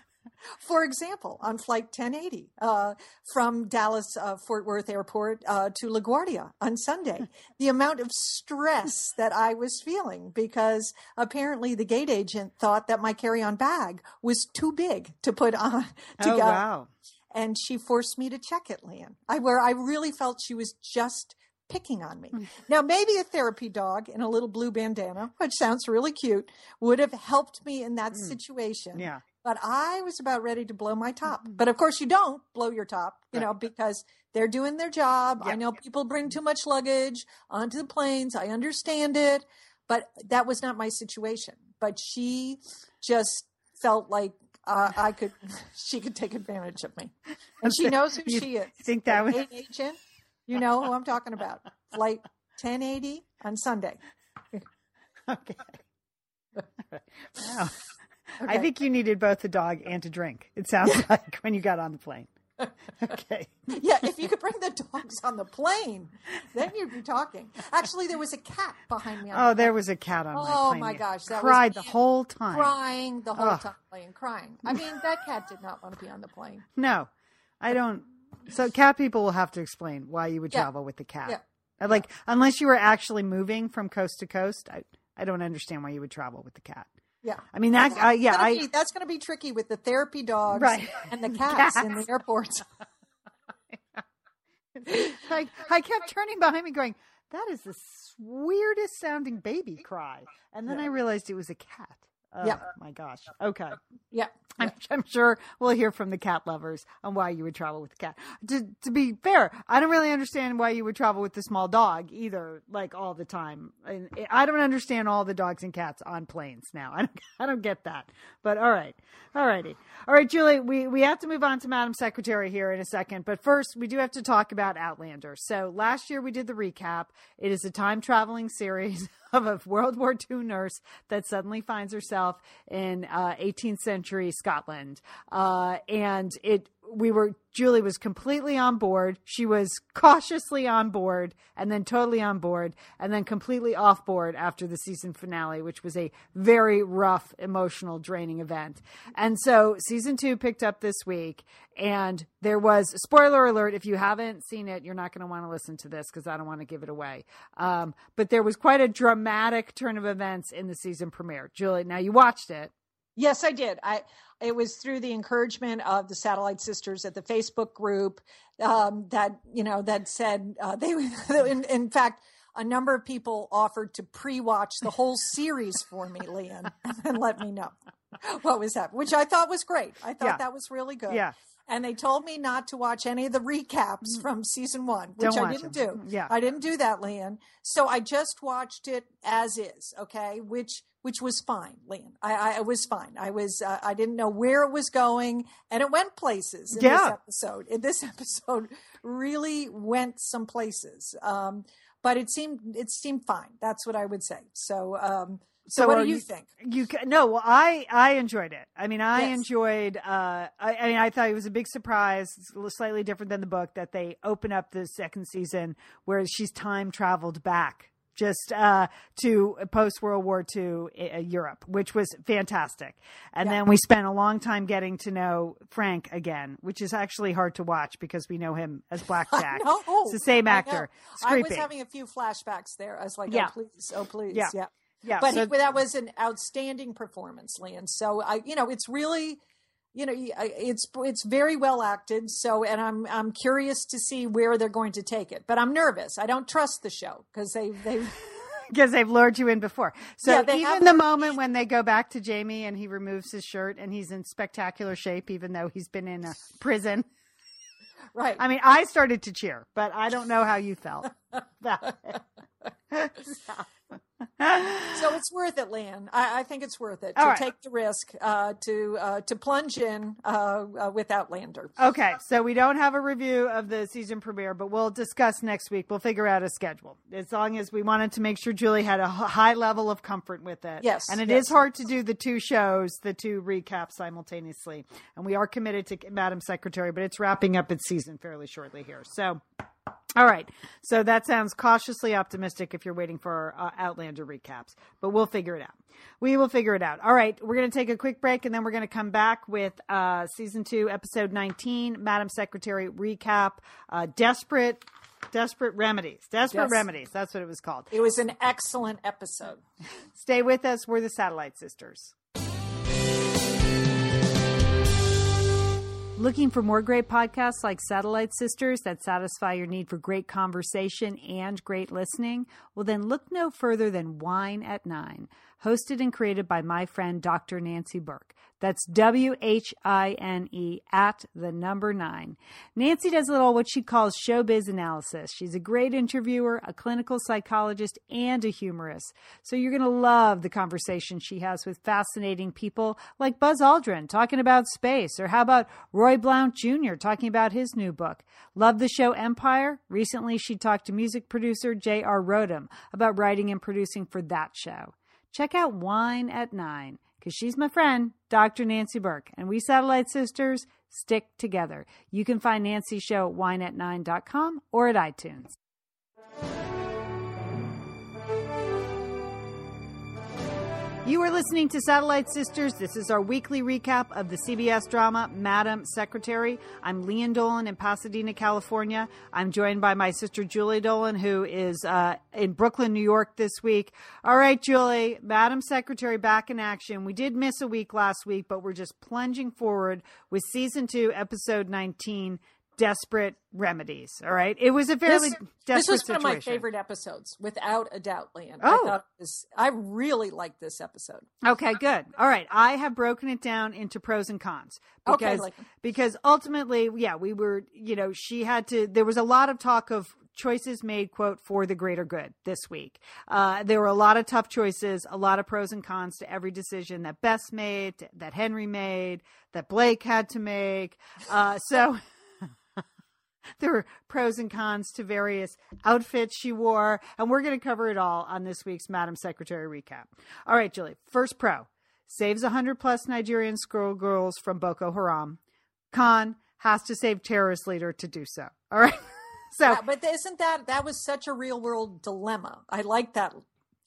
For example, on Flight 1080 uh, from Dallas uh, Fort Worth Airport uh, to LaGuardia on Sunday, the amount of stress that I was feeling because apparently the gate agent thought that my carry on bag was too big to put on to oh, go. Wow. And she forced me to check it, Lian. I where I really felt she was just picking on me. Hmm. Now, maybe a therapy dog in a little blue bandana, which sounds really cute, would have helped me in that mm. situation. Yeah but I was about ready to blow my top. Mm-hmm. But of course, you don't blow your top, you right. know, because they're doing their job. I know people bring too much luggage onto the planes. I understand it, but that was not my situation. But she just felt like uh, I could, she could take advantage of me, and she knows who you she is. Think that was agent? You know who I'm talking about? Flight 1080 on Sunday. okay. wow. Okay. I think you needed both a dog and a drink. It sounds like when you got on the plane. Okay. yeah, if you could bring the dogs on the plane, then you'd be talking. Actually, there was a cat behind me. oh, the there was a cat on my oh, plane. Oh my gosh, that cried the whole time, crying the whole oh. time, crying. I mean, that cat did not want to be on the plane. No, I don't. So, cat people will have to explain why you would travel with the cat. Yeah. Like, yeah. unless you were actually moving from coast to coast, I I don't understand why you would travel with the cat. Yeah, I mean that. Yeah, I, be, that's going to be tricky with the therapy dogs right. and the cats, cats. in the airports. I, I kept turning behind me, going, "That is the weirdest sounding baby cry," and then yeah. I realized it was a cat. Oh, yeah. My gosh. Okay. Yeah. I'm, I'm, sure we'll hear from the cat lovers on why you would travel with the cat. To, to be fair, I don't really understand why you would travel with the small dog either, like all the time. And I don't understand all the dogs and cats on planes now. I don't, I don't get that. But all right. All righty. All right, Julie, we, we have to move on to Madam Secretary here in a second. But first, we do have to talk about Outlander. So last year we did the recap. It is a time traveling series of a World War II nurse that suddenly finds herself in uh, 18th century Scotland. Uh, and it we were Julie was completely on board. She was cautiously on board and then totally on board and then completely off board after the season finale, which was a very rough, emotional, draining event. And so season two picked up this week and there was spoiler alert. If you haven't seen it, you're not going to want to listen to this because I don't want to give it away. Um, but there was quite a dramatic turn of events in the season premiere. Julie, now you watched it. Yes, I did. I it was through the encouragement of the Satellite Sisters at the Facebook group um, that you know that said uh, they. In, in, fact, a number of people offered to pre-watch the whole series for me, Lian, and let me know what was happening, which I thought was great. I thought yeah. that was really good. Yeah. And they told me not to watch any of the recaps mm. from season one, which I didn't them. do. Yeah. I didn't do that, Lian. So I just watched it as is, okay, which which was fine, Lian. I, I was fine. I was uh, I didn't know where it was going, and it went places in yeah. this episode. In this episode, really went some places. Um, but it seemed it seemed fine. That's what I would say. So. Um, so, so what do you, you, think? You no, well, I I enjoyed it. I mean, I yes. enjoyed. Uh, I, I, mean, I thought it was a big surprise, slightly different than the book that they open up the second season where she's time traveled back just uh, to post World War II uh, Europe, which was fantastic. And yeah. then we spent a long time getting to know Frank again, which is actually hard to watch because we know him as Blackjack. It's the same actor. I, I was having a few flashbacks there. I was like, oh, yeah. oh please, oh please, yeah. yeah. Yeah, but so- he, that was an outstanding performance, Lian. So I, you know, it's really you know it's it's very well acted so and i'm i'm curious to see where they're going to take it but i'm nervous i don't trust the show because they they because they've lured you in before. So yeah, even the moment when they go back to Jamie and he removes his shirt and he's in spectacular shape, even though he's been in a prison. Right. I mean, I started to cheer, but I don't know how you felt about it. so it's worth it, Lian. I, I think it's worth it All to right. take the risk uh, to uh, to plunge in uh, uh, with Outlander. Okay, so we don't have a review of the season premiere, but we'll discuss next week. We'll figure out a schedule. As long as we wanted to make sure Julie had a high level of comfort with it. Yes, and it yes. is hard to do the two shows, the two recaps simultaneously. And we are committed to Madam Secretary, but it's wrapping up its season fairly shortly here. So all right. So that sounds cautiously optimistic if you're waiting for uh, Outlander recaps, but we'll figure it out. We will figure it out. All right. We're going to take a quick break and then we're going to come back with uh, season two, episode 19, Madam Secretary recap, uh, Desperate. Desperate Remedies. Desperate yes. Remedies. That's what it was called. It was an excellent episode. Stay with us. We're the Satellite Sisters. Looking for more great podcasts like Satellite Sisters that satisfy your need for great conversation and great listening? Well, then look no further than Whine at Nine, hosted and created by my friend Dr. Nancy Berk. That's W H I N E at the number nine. Nancy does a little what she calls showbiz analysis. She's a great interviewer, a clinical psychologist, and a humorist. So you're going to love the conversation she has with fascinating people like Buzz Aldrin talking about space, or how about Roy Blount Jr. talking about his new book. Love the show Empire? Recently, she talked to music producer J.R. Rotem about writing and producing for that show. Check out Whine at Nine because she's my friend, Dr. Nancy Berk, and we Satellite Sisters stick together. You can find Nancy's show at whineat9.com or at iTunes. You are listening to Satellite Sisters. This is our weekly recap of the CBS drama Madam Secretary. I'm Lian Dolan in Pasadena, California. I'm joined by my sister Julie Dolan, who is uh, in Brooklyn, New York this week. All right, Julie, Madam Secretary back in action. We did miss a week last week, but we're just plunging forward with season two, episode 19 desperate remedies. All right, it was a fairly this, desperate. This was situation. one of my favorite episodes, without a doubt, Lian. Oh, I, thought was, I really liked this episode. Okay, good. All right, I have broken it down into pros and cons because okay, because ultimately, yeah, we were, you know, she had to. There was a lot of talk of choices made quote for the greater good this week uh, there were a lot of tough choices a lot of pros and cons to every decision that bess made that henry made that blake had to make uh, so there were pros and cons to various outfits she wore, and we're going to cover it all on this week's Madam Secretary recap. All right, Julie. First pro saves 100 plus Nigerian schoolgirls from Boko Haram. Con has to save terrorist leader to do so. All right. So, yeah, but isn't that that was such a real world dilemma? I like that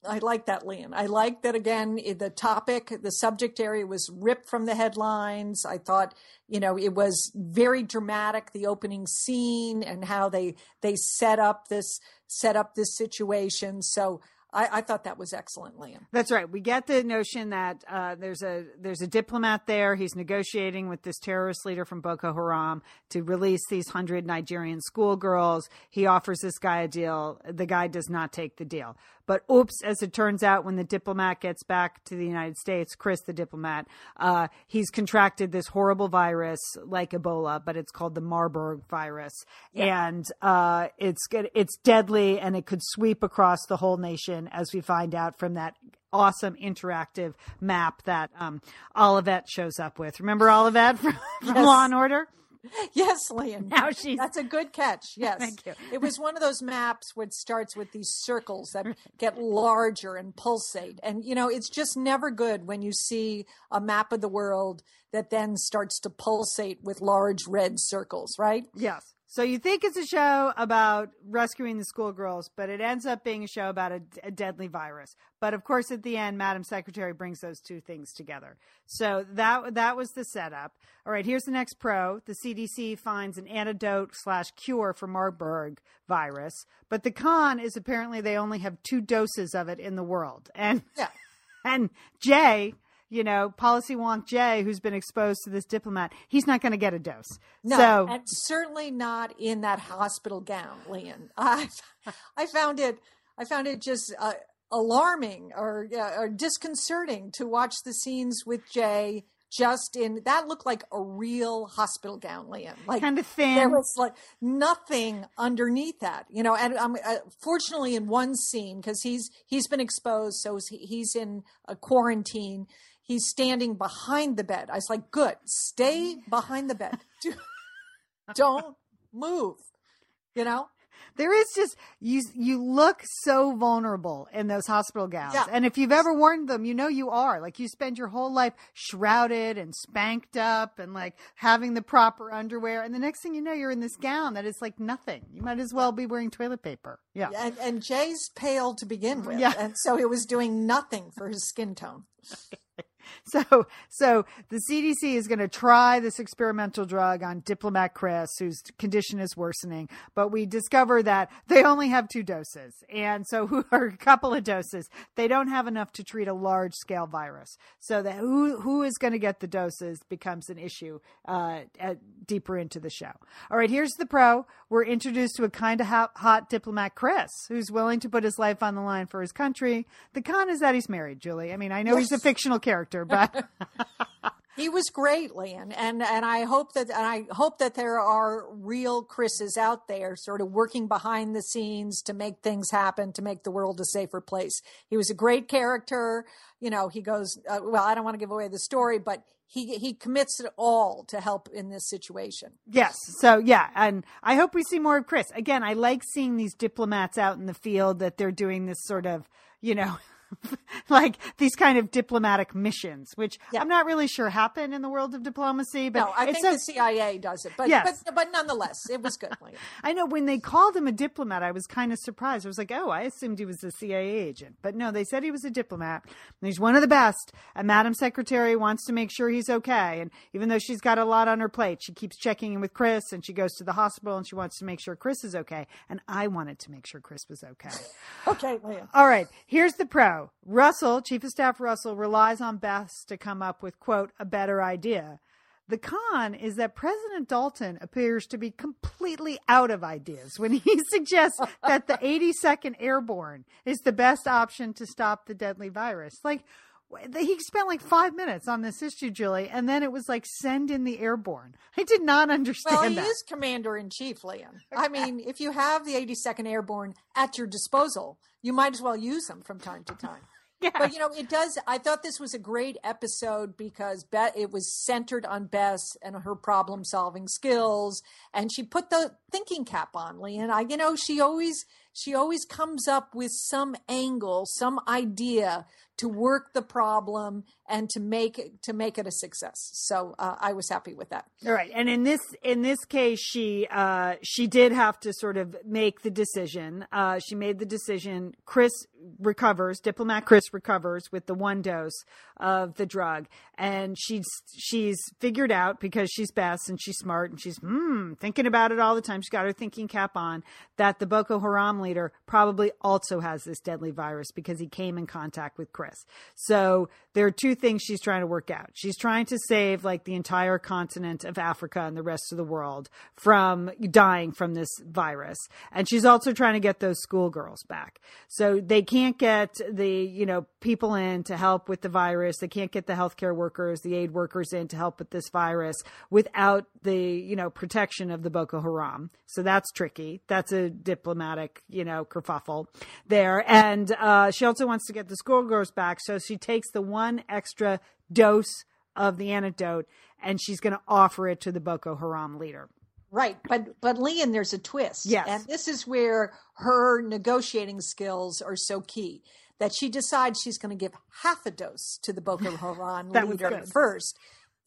I like that, Lian. I like that again. The topic, the subject area was ripped from the headlines. I thought, you know, it was very dramatic. The opening scene and how they they set up this set up this situation. So I, I, thought that was excellent, Lian. That's right. We get the notion that uh, there's a there's a diplomat there. He's negotiating with this terrorist leader from Boko Haram to release these hundred Nigerian schoolgirls. He offers this guy a deal. The guy does not take the deal. But oops, as it turns out, when the diplomat gets back to the United States, Chris, the diplomat, uh, he's contracted this horrible virus like Ebola, but it's called the Marburg virus, yeah. and uh, it's it's deadly, and it could sweep across the whole nation, as we find out from that awesome interactive map that um, Olivette shows up with. Remember Olivette from, from yes. Law and Order? yes, Lian. Now she's that's a good catch. Yes, thank you. It was one of those maps which starts with these circles that get larger and pulsate, and you know it's just never good when you see a map of the world that then starts to pulsate with large red circles, right? Yes. So you think it's a show about rescuing the schoolgirls, but it ends up being a show about a, a, deadly virus. But of course, at the end, Madam Secretary brings those two things together. So that that was the setup. All right, here's the next pro. The CDC finds an antidote slash cure for Marburg virus, but the con is apparently they only have two doses of it in the world, and yeah. and Jay you know, policy wonk Jay, who's been exposed to this diplomat, he's not going to get a dose. No, so, and certainly not in that hospital gown, Lian. I, I found it, I found it just uh, alarming or, uh, or disconcerting to watch the scenes with Jay just in that looked like a real hospital gown, Lian. Like kind of thin. There was like nothing underneath that, you know. And um, uh, fortunately, in one scene, because he's he's been exposed, so he's in a quarantine he's standing behind the bed. I was like, good, stay behind the bed. Don't move. You know? There is just you you look so vulnerable in those hospital gowns. Yeah. And if you've ever worn them, you know you are. Like you spend your whole life shrouded and spanked up and like having the proper underwear and the next thing you know you're in this gown that is like nothing. You might as well be wearing toilet paper. Yeah. And and Jay's pale to begin with. Yeah. And so it was doing nothing for his skin tone. So, so the CDC is going to try this experimental drug on diplomat Chris, whose condition is worsening. But we discover that they only have two doses, and so who are a couple of doses. They don't have enough to treat a large scale virus. So that who who is going to get the doses becomes an issue uh, at, deeper into the show. All right, here's the pro. We're introduced to a kind of hot, hot diplomat Chris, who's willing to put his life on the line for his country. The con is that he's married, Julie. I mean, I know yes. he's a fictional character, but he was great, Lian, and and I hope that and I hope that there are real Chris's out there, sort of working behind the scenes to make things happen, to make the world a safer place. He was a great character. You know, he goes. Uh, well, I don't want to give away the story, but he he commits it all to help in this situation. Yes. So yeah, and I hope we see more of Chris. Again, I like seeing these diplomats out in the field that they're doing this sort of, you know, like these kind of diplomatic missions, which yeah. I'm not really sure happen in the world of diplomacy. But no, I think the CIA does it. But, yes. but but nonetheless, it was good. I know when they called him a diplomat, I was kind of surprised. I was like, oh, I assumed he was a CIA agent, but no, they said he was a diplomat. And he's one of the best. And Madam Secretary wants to make sure he's okay. And even though she's got a lot on her plate, she keeps checking in with Chris, and she goes to the hospital, and she wants to make sure Chris is okay. And I wanted to make sure Chris was okay. okay, Lian. All right, here's the pro. Russell, Chief of Staff Russell, relies on Bess to come up with, quote, a better idea. The con is that President Dalton appears to be completely out of ideas when he suggests that the 82nd Airborne is the best option to stop the deadly virus. Like, he spent like five minutes on this issue, Julie, and then it was like send in the airborne. I did not understand. Well, he that. is commander in chief, Lian. I mean, if you have the 82nd Airborne at your disposal, you might as well use them from time to time. Yeah. But you know, it does. I thought this was a great episode because Bet it was centered on Bess and her problem solving skills, and she put the thinking cap on Lee. And I, you know, she always she always comes up with some angle, some idea to work the problem and to make it, to make it a success. So uh, I was happy with that. All right, and in this in this case, she uh, she did have to sort of make the decision. Uh, she made the decision. Chris recovers. Diplomat Chris recovers with the one dose of the drug, and she's she's figured out because she's Bess and she's smart and she's hmm, thinking about it all the time. She's got her thinking cap on that the Boko Haram leader probably also has this deadly virus because he came in contact with Chris. So there are two things she's trying to work out. She's trying to save like the entire continent of Africa and the rest of the world from dying from this virus. And she's also trying to get those schoolgirls back. So they can't get the, you know, people in to help with the virus. They can't get the healthcare workers, the aid workers in to help with this virus without the, you know, protection of the Boko Haram. So that's tricky. That's a diplomatic, you know, kerfuffle there. And uh, she also wants to get the schoolgirls back. So she takes the one extra dose of the antidote and she's going to offer it to the Boko Haram leader. Right, but but Lian, there's a twist. Yes, and this is where her negotiating skills are so key. That she decides she's going to give half a dose to the Boko Haram leader first,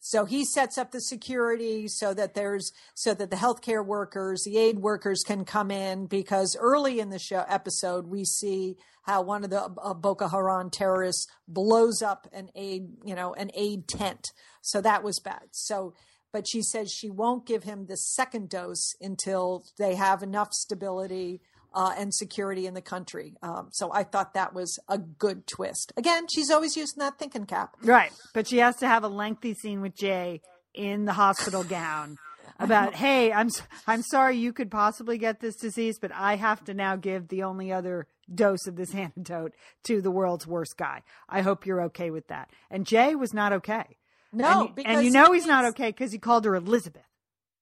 So he sets up the security so that there's so that the healthcare workers, the aid workers can come in because early in the show episode we see how one of the uh, Boko Haram terrorists blows up an aid, you know, an aid tent. So that was bad. So but she says she won't give him the second dose until they have enough stability uh, and security in the country. Um, so I thought that was a good twist. Again, she's always using that thinking cap. Right. But she has to have a lengthy scene with Jay in the hospital gown about, hey, I'm, I'm sorry you could possibly get this disease, but I have to now give the only other dose of this antidote to the world's worst guy. I hope you're okay with that. And Jay was not okay. No, and, and you know he's not okay because he called her Elizabeth.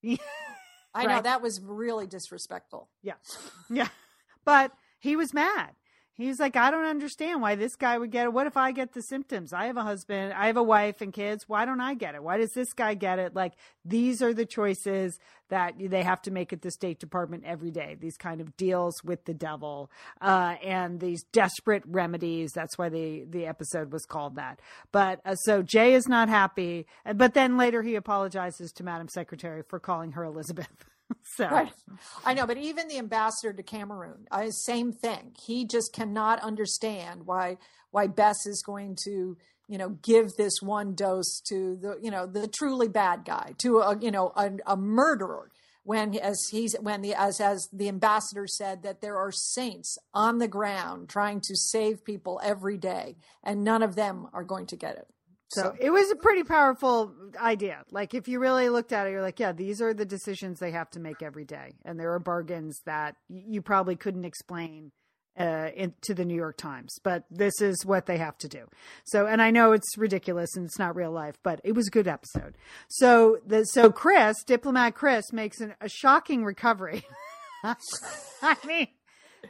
I know that was really disrespectful. Yeah. Yeah. But he was mad. He was like, I don't understand why this guy would get it. What if I get the symptoms? I have a husband, I have a wife and kids. Why don't I get it? Why does this guy get it? Like, these are the choices that they have to make at the State Department every day. These kind of deals with the devil uh, and these desperate remedies. That's why the, the episode was called that. But uh, so Jay is not happy. But then later he apologizes to Madam Secretary for calling her Elizabeth. so right. I know, but even the ambassador to Cameroon, I, same thing. He just cannot understand why why Bess is going to you know give this one dose to the you know the truly bad guy to a you know a, a murderer when as he's when the as as the ambassador said that there are saints on the ground trying to save people every day and none of them are going to get it so it was a pretty powerful idea. Like if you really looked at it, you're like, yeah, these are the decisions they have to make every day, and there are bargains that you probably couldn't explain uh, in, to the New York Times, but this is what they have to do. So, and I know it's ridiculous and it's not real life, but it was a good episode. So the so Chris, diplomat Chris, makes an, a shocking recovery. I mean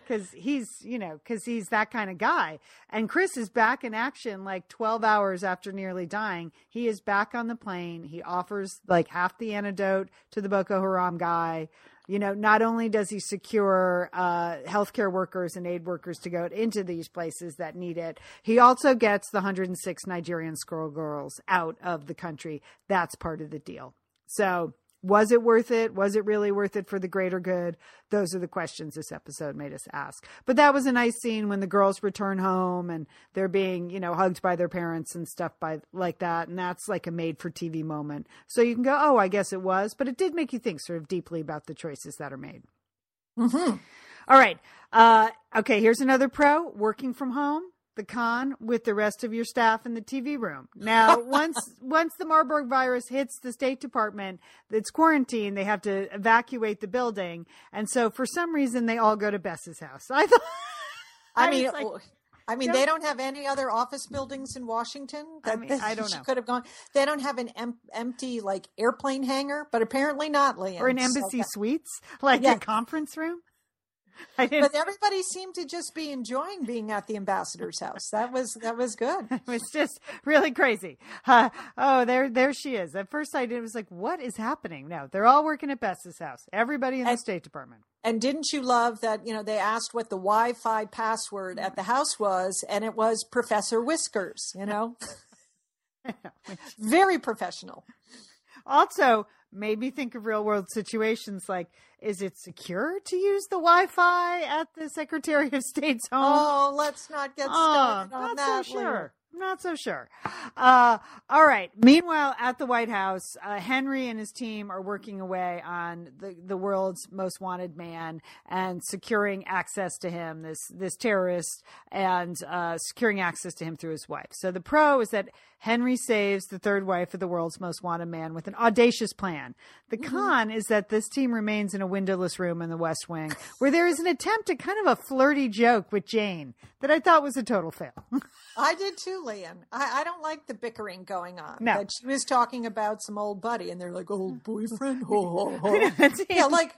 because he's you know because he's that kind of guy. And chris is back in action like 12 hours after nearly dying. He is back on the plane. He offers like half the antidote to the boko haram guy. You know not only does he secure uh, healthcare workers and aid workers to go into these places that need it he also gets the 106 nigerian school girls out of the country. That's part of the deal. So was it worth it? Was it really worth it for the greater good? Those are the questions this episode made us ask. But that was a nice scene when the girls return home and they're being, you know, hugged by their parents and stuff by like that. And that's like a made for TV moment. So you can go, oh, I guess it was. But it did make you think sort of deeply about the choices that are made. Mm-hmm. All right. Uh, okay, here's another pro working from home the con with the rest of your staff in the TV room. Now, once once the Marburg virus hits the State Department, it's quarantined. They have to evacuate the building, and so for some reason they all go to Bess's house. I thought. I, I mean. Like, I mean, don't, they don't have any other office buildings in Washington. That, I, mean, I don't know. Could have gone. They don't have an em- empty like airplane hangar, but apparently not, Lian. Or an embassy so, suites, like yeah. a conference room. but everybody seemed to just be enjoying being at the ambassador's house. That was that was good. it was just really crazy. Uh, oh, there there she is. At first, I did was like, what is happening? No, they're all working at Bess's house. Everybody in and, the State Department. And didn't you love that? You know, they asked what the Wi-Fi password at the house was, and it was Professor Whiskers. You know, very professional. Also, made me think of real world situations like is it secure to use the Wi-Fi at the Secretary of State's home? Oh, let's not get started oh, on that. So sure. Not so sure. Uh, all right. Meanwhile, at the White House, uh, Henry and his team are working away on the, the world's most wanted man and securing access to him, this this terrorist, and uh, securing access to him through his wife. So the pro is that Henry saves the third wife of the world's most wanted man with an audacious plan. The mm-hmm. con is that this team remains in a windowless room in the West Wing where there is an attempt at kind of a flirty joke with Jane that I thought was a total fail. I did too, Lian. I, I, don't like the bickering going on. No. But she was talking about some old buddy, and they're like, old boyfriend. Oh, oh, oh. yeah, like,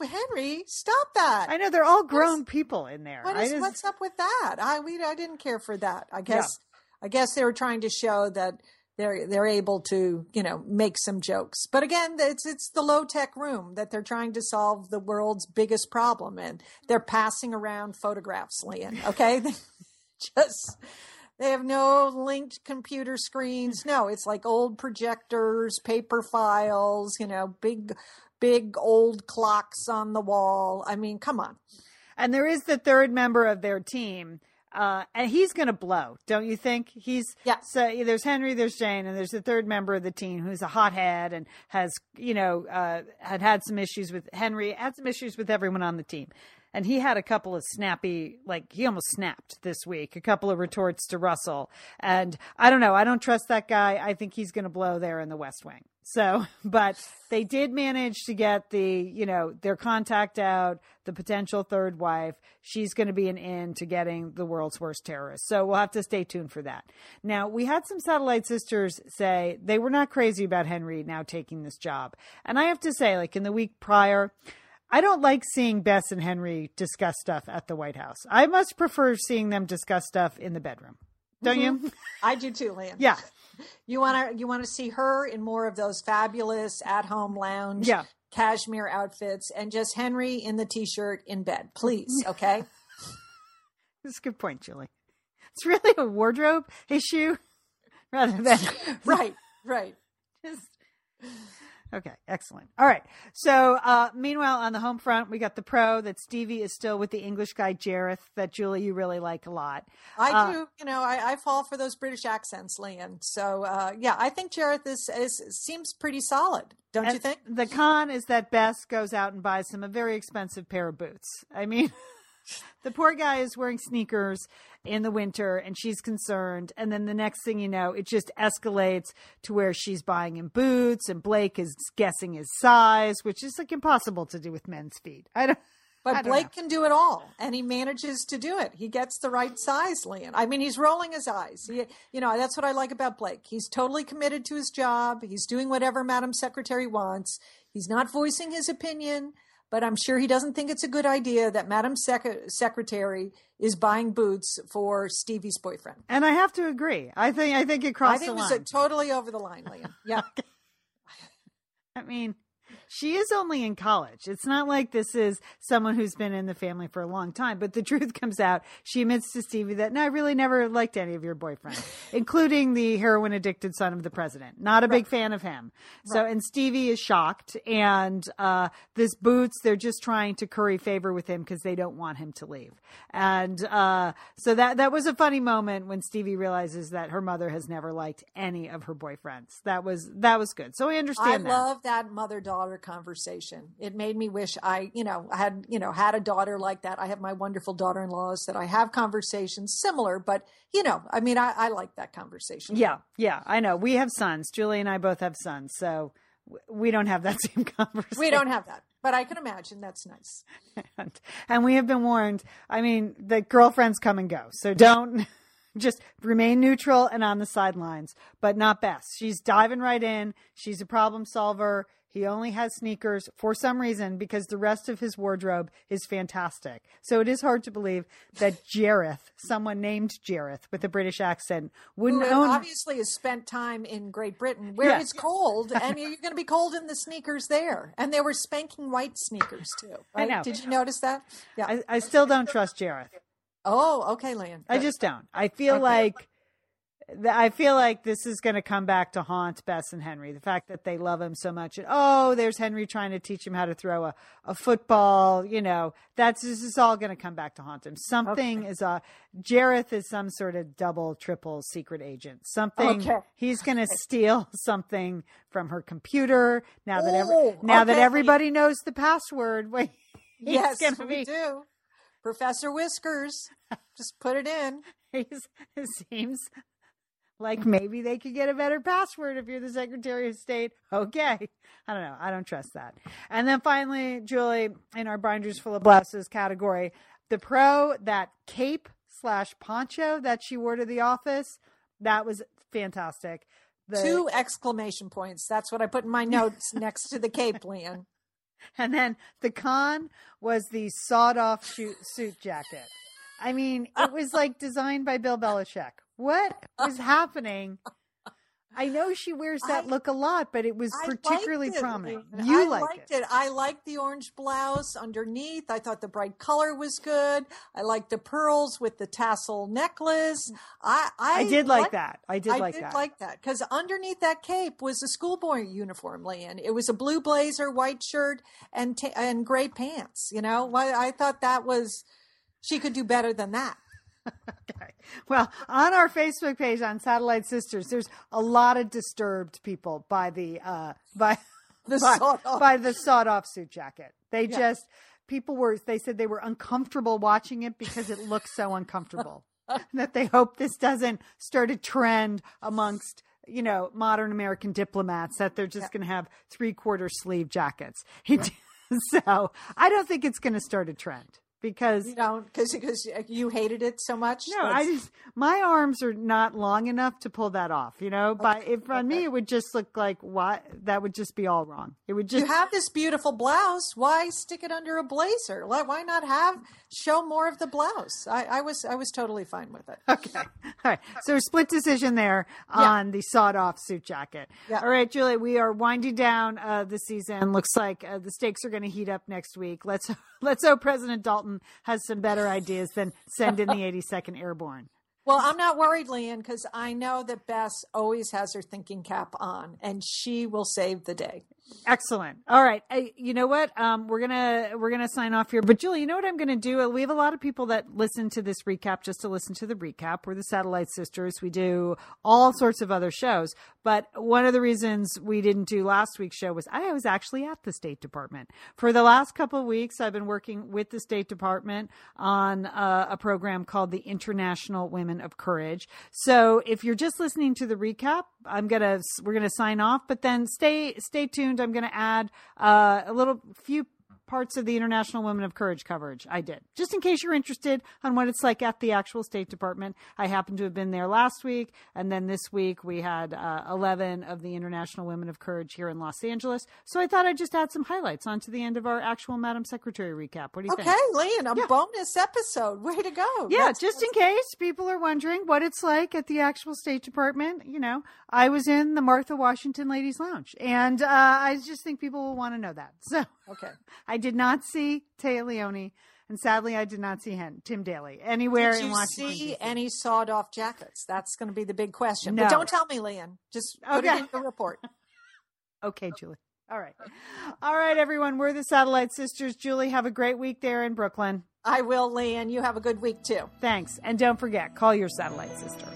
Henry, stop that. I know they're all grown what's, people in there. What is, just... What's up with that? I we I didn't care for that. I guess I guess they were trying to show that they're they're able to you know make some jokes. But again, it's it's the low tech room that they're trying to solve the world's biggest problem, and they're passing around photographs, Lian. Okay, just They have no linked computer screens. No, it's like old projectors, paper files, you know, big, big old clocks on the wall. I mean, come on. And there is the third member of their team. Uh, and he's going to blow, don't you think? He's yeah. So there's Henry, there's Jane, and there's the third member of the team who's a hothead and has, you know, uh, had had some issues with Henry, had some issues with everyone on the team and he had a couple of snappy like he almost snapped this week a couple of retorts to russell. And i don't know i don't trust that guy. I think he's going to blow there in the west wing. So but they did manage to get the you know their contact out the potential third wife. She's going to be an in to getting the world's worst terrorist. So we'll have to stay tuned for that. Now we had some satellite sisters say they were not crazy about henry now taking this job. And i have to say like in the week prior I don't like seeing Bess and Henry discuss stuff at the White House. I much prefer seeing them discuss stuff in the bedroom. Don't mm-hmm. you? I do too, Lian. Yeah. You want to you want to see her in more of those fabulous at-home lounge yeah. cashmere outfits and just Henry in the t-shirt in bed, please, okay? That's a good point, Julie. It's really a wardrobe issue rather than right, right. Just Okay, excellent. All right. So, uh, meanwhile, on the home front, we got the pro that Stevie is still with the English guy Jareth that Julie you really like a lot. I uh, do. You know, I, I, fall for those British accents, Lian. So, uh, yeah, I think Jareth is, is seems pretty solid. Don't you think? The con is that Bess goes out and buys him a very expensive pair of boots. I mean. the poor guy is wearing sneakers in the winter and she's concerned. And then the next thing you know, it just escalates to where she's buying him boots and Blake is guessing his size, which is like impossible to do with men's feet. I don't. But Blake know. can do it all, and he manages to do it. He gets the right size, Lian. I mean, he's rolling his eyes. He, you know, that's what I like about Blake. He's totally committed to his job. He's doing whatever Madam Secretary wants. He's not voicing his opinion but I'm sure he doesn't think it's a good idea that Madam Sec- Secretary is buying boots for Stevie's boyfriend. And I have to agree. I think I think it crossed I think it was totally over the line, Lian. Yeah. I mean, she is only in college. It's not like this is someone who's been in the family for a long time. But the truth comes out. She admits to Stevie that, no, I really never liked any of your boyfriends, including the heroin addicted son of the president. Not a right. big fan of him. Right. So, and Stevie is shocked. And uh, this Boots, they're just trying to curry favor with him because they don't want him to leave. And uh, so that, that was a funny moment when Stevie realizes that her mother has never liked any of her boyfriends. That was, that was good. So I understand I that. love that mother daughter conversation. It made me wish I, you know, had, you know, had a daughter like that. I have my wonderful daughter-in-laws that I have conversations similar, but you know, I mean, I, I like that conversation. Yeah. Yeah. I know. We have sons. Julie and I both have sons. So we don't have that same conversation. We don't have that, but I can imagine that's nice. and, and we have been warned. I mean, the girlfriends come and go. So don't just remain neutral and on the sidelines, but not Bess. She's diving right in. She's a problem solver. He only has sneakers for some reason because the rest of his wardrobe is fantastic. So it is hard to believe that Jareth, someone named Jareth with a British accent, wouldn't Who own. Obviously, has spent time in Great Britain where yeah. it's cold, and you're going to be cold in the sneakers there. And they were spanking white sneakers too. Right? I know. Did you notice that? Yeah. I, I still don't trust Jareth. Oh, okay, Lian. I just don't. I feel okay. like I feel like this is going to come back to haunt Bess and Henry. The fact that they love him so much. And, oh, there's Henry trying to teach him how to throw a, a football. You know, that's this is all going to come back to haunt him. Something okay. is a uh, Jareth is some sort of double, triple secret agent. Something okay. he's going to steal something from her computer now that every, now okay. that everybody knows the password. Wait, yes, we do. Professor Whiskers, just put it in. He's, it seems like maybe they could get a better password if you're the Secretary of State. Okay. I don't know. I don't trust that. And then finally, Julie, in our binders full of blouses category, the pro, that cape slash poncho that she wore to the office, that was fantastic. The, Two exclamation points. That's what I put in my notes next to the cape, Lian. And then the con was the sawed off suit jacket. I mean, it was like designed by Bill Belichick. What was happening? I know she wears that I, look a lot, but it was particularly prominent. You I liked it. it. I liked the orange blouse underneath. I thought the bright color was good. I liked the pearls with the tassel necklace. I I, I did like, like that. I did like that. I did that. like that because underneath that cape was a schoolboy uniform, Lian. It was a blue blazer, white shirt, and t- and gray pants. You know, I thought that was she could do better than that. Okay. Well, on our Facebook page on Satellite Sisters, there's a lot of disturbed people by the uh, by the by, by, the sawed off suit jacket. They yeah. just people were they said they were uncomfortable watching it because it looks so uncomfortable. that they hope this doesn't start a trend amongst you know modern American diplomats that they're just yeah. going to have three quarter sleeve jackets. so I don't think it's going to start a trend because you know because because you hated it so much. No, I just my arms are not long enough to pull that off. You know, okay. but if on me it would just look like what that would just be all wrong. It would just you have this beautiful blouse. Why stick it under a blazer? Why not have show more of the blouse? I, I was I was totally fine with it. Okay, all right. So split decision there on yeah. the sawed off suit jacket. Yeah. All right, Julie, we are winding down uh, the season. Looks like uh, the stakes are going to heat up next week. Let's let's hope President Dalton has some better ideas than send in the 82nd Airborne. Well, I'm not worried, Lian, because I know that Bess always has her thinking cap on, and she will save the day. Excellent. All right. I, you know what? Um, we're gonna we're gonna sign off here. But Julie, you know what I'm gonna do? We have a lot of people that listen to this recap just to listen to the recap. We're the Satellite Sisters. We do all sorts of other shows. But one of the reasons we didn't do last week's show was I was actually at the State Department for the last couple of weeks. I've been working with the State Department on uh, a program called the International Women of Courage. So if you're just listening to the recap, I'm gonna we're gonna sign off. But then stay stay tuned. I'm going to add uh, a little few parts of the International Women of Courage coverage. I did. Just in case you're interested on what it's like at the actual State Department. I happened to have been there last week. And then this week we had uh, 11 of the International Women of Courage here in Los Angeles. So I thought I'd just add some highlights onto the end of our actual Madam Secretary recap. What do you okay, think? Okay, Lian, a yeah. bonus episode. Way to go. Yeah, That's just in case people are wondering what it's like at the actual State Department. You know, I was in the Martha Washington Ladies Lounge. And uh, I just think people will want to know that. So, okay. I did not see Téa Leoni, and sadly, I did not see Tim Daly anywhere did in Washington. Did you see any sawed off jackets? That's going to be the big question. No. But don't tell me, Lian. Just put okay. it in the report. okay, Julie. All right. All right, everyone. We're the Satellite Sisters. Julie, have a great week there in Brooklyn. I will, Lian. You have a good week too. Thanks. And don't forget, call your satellite sister.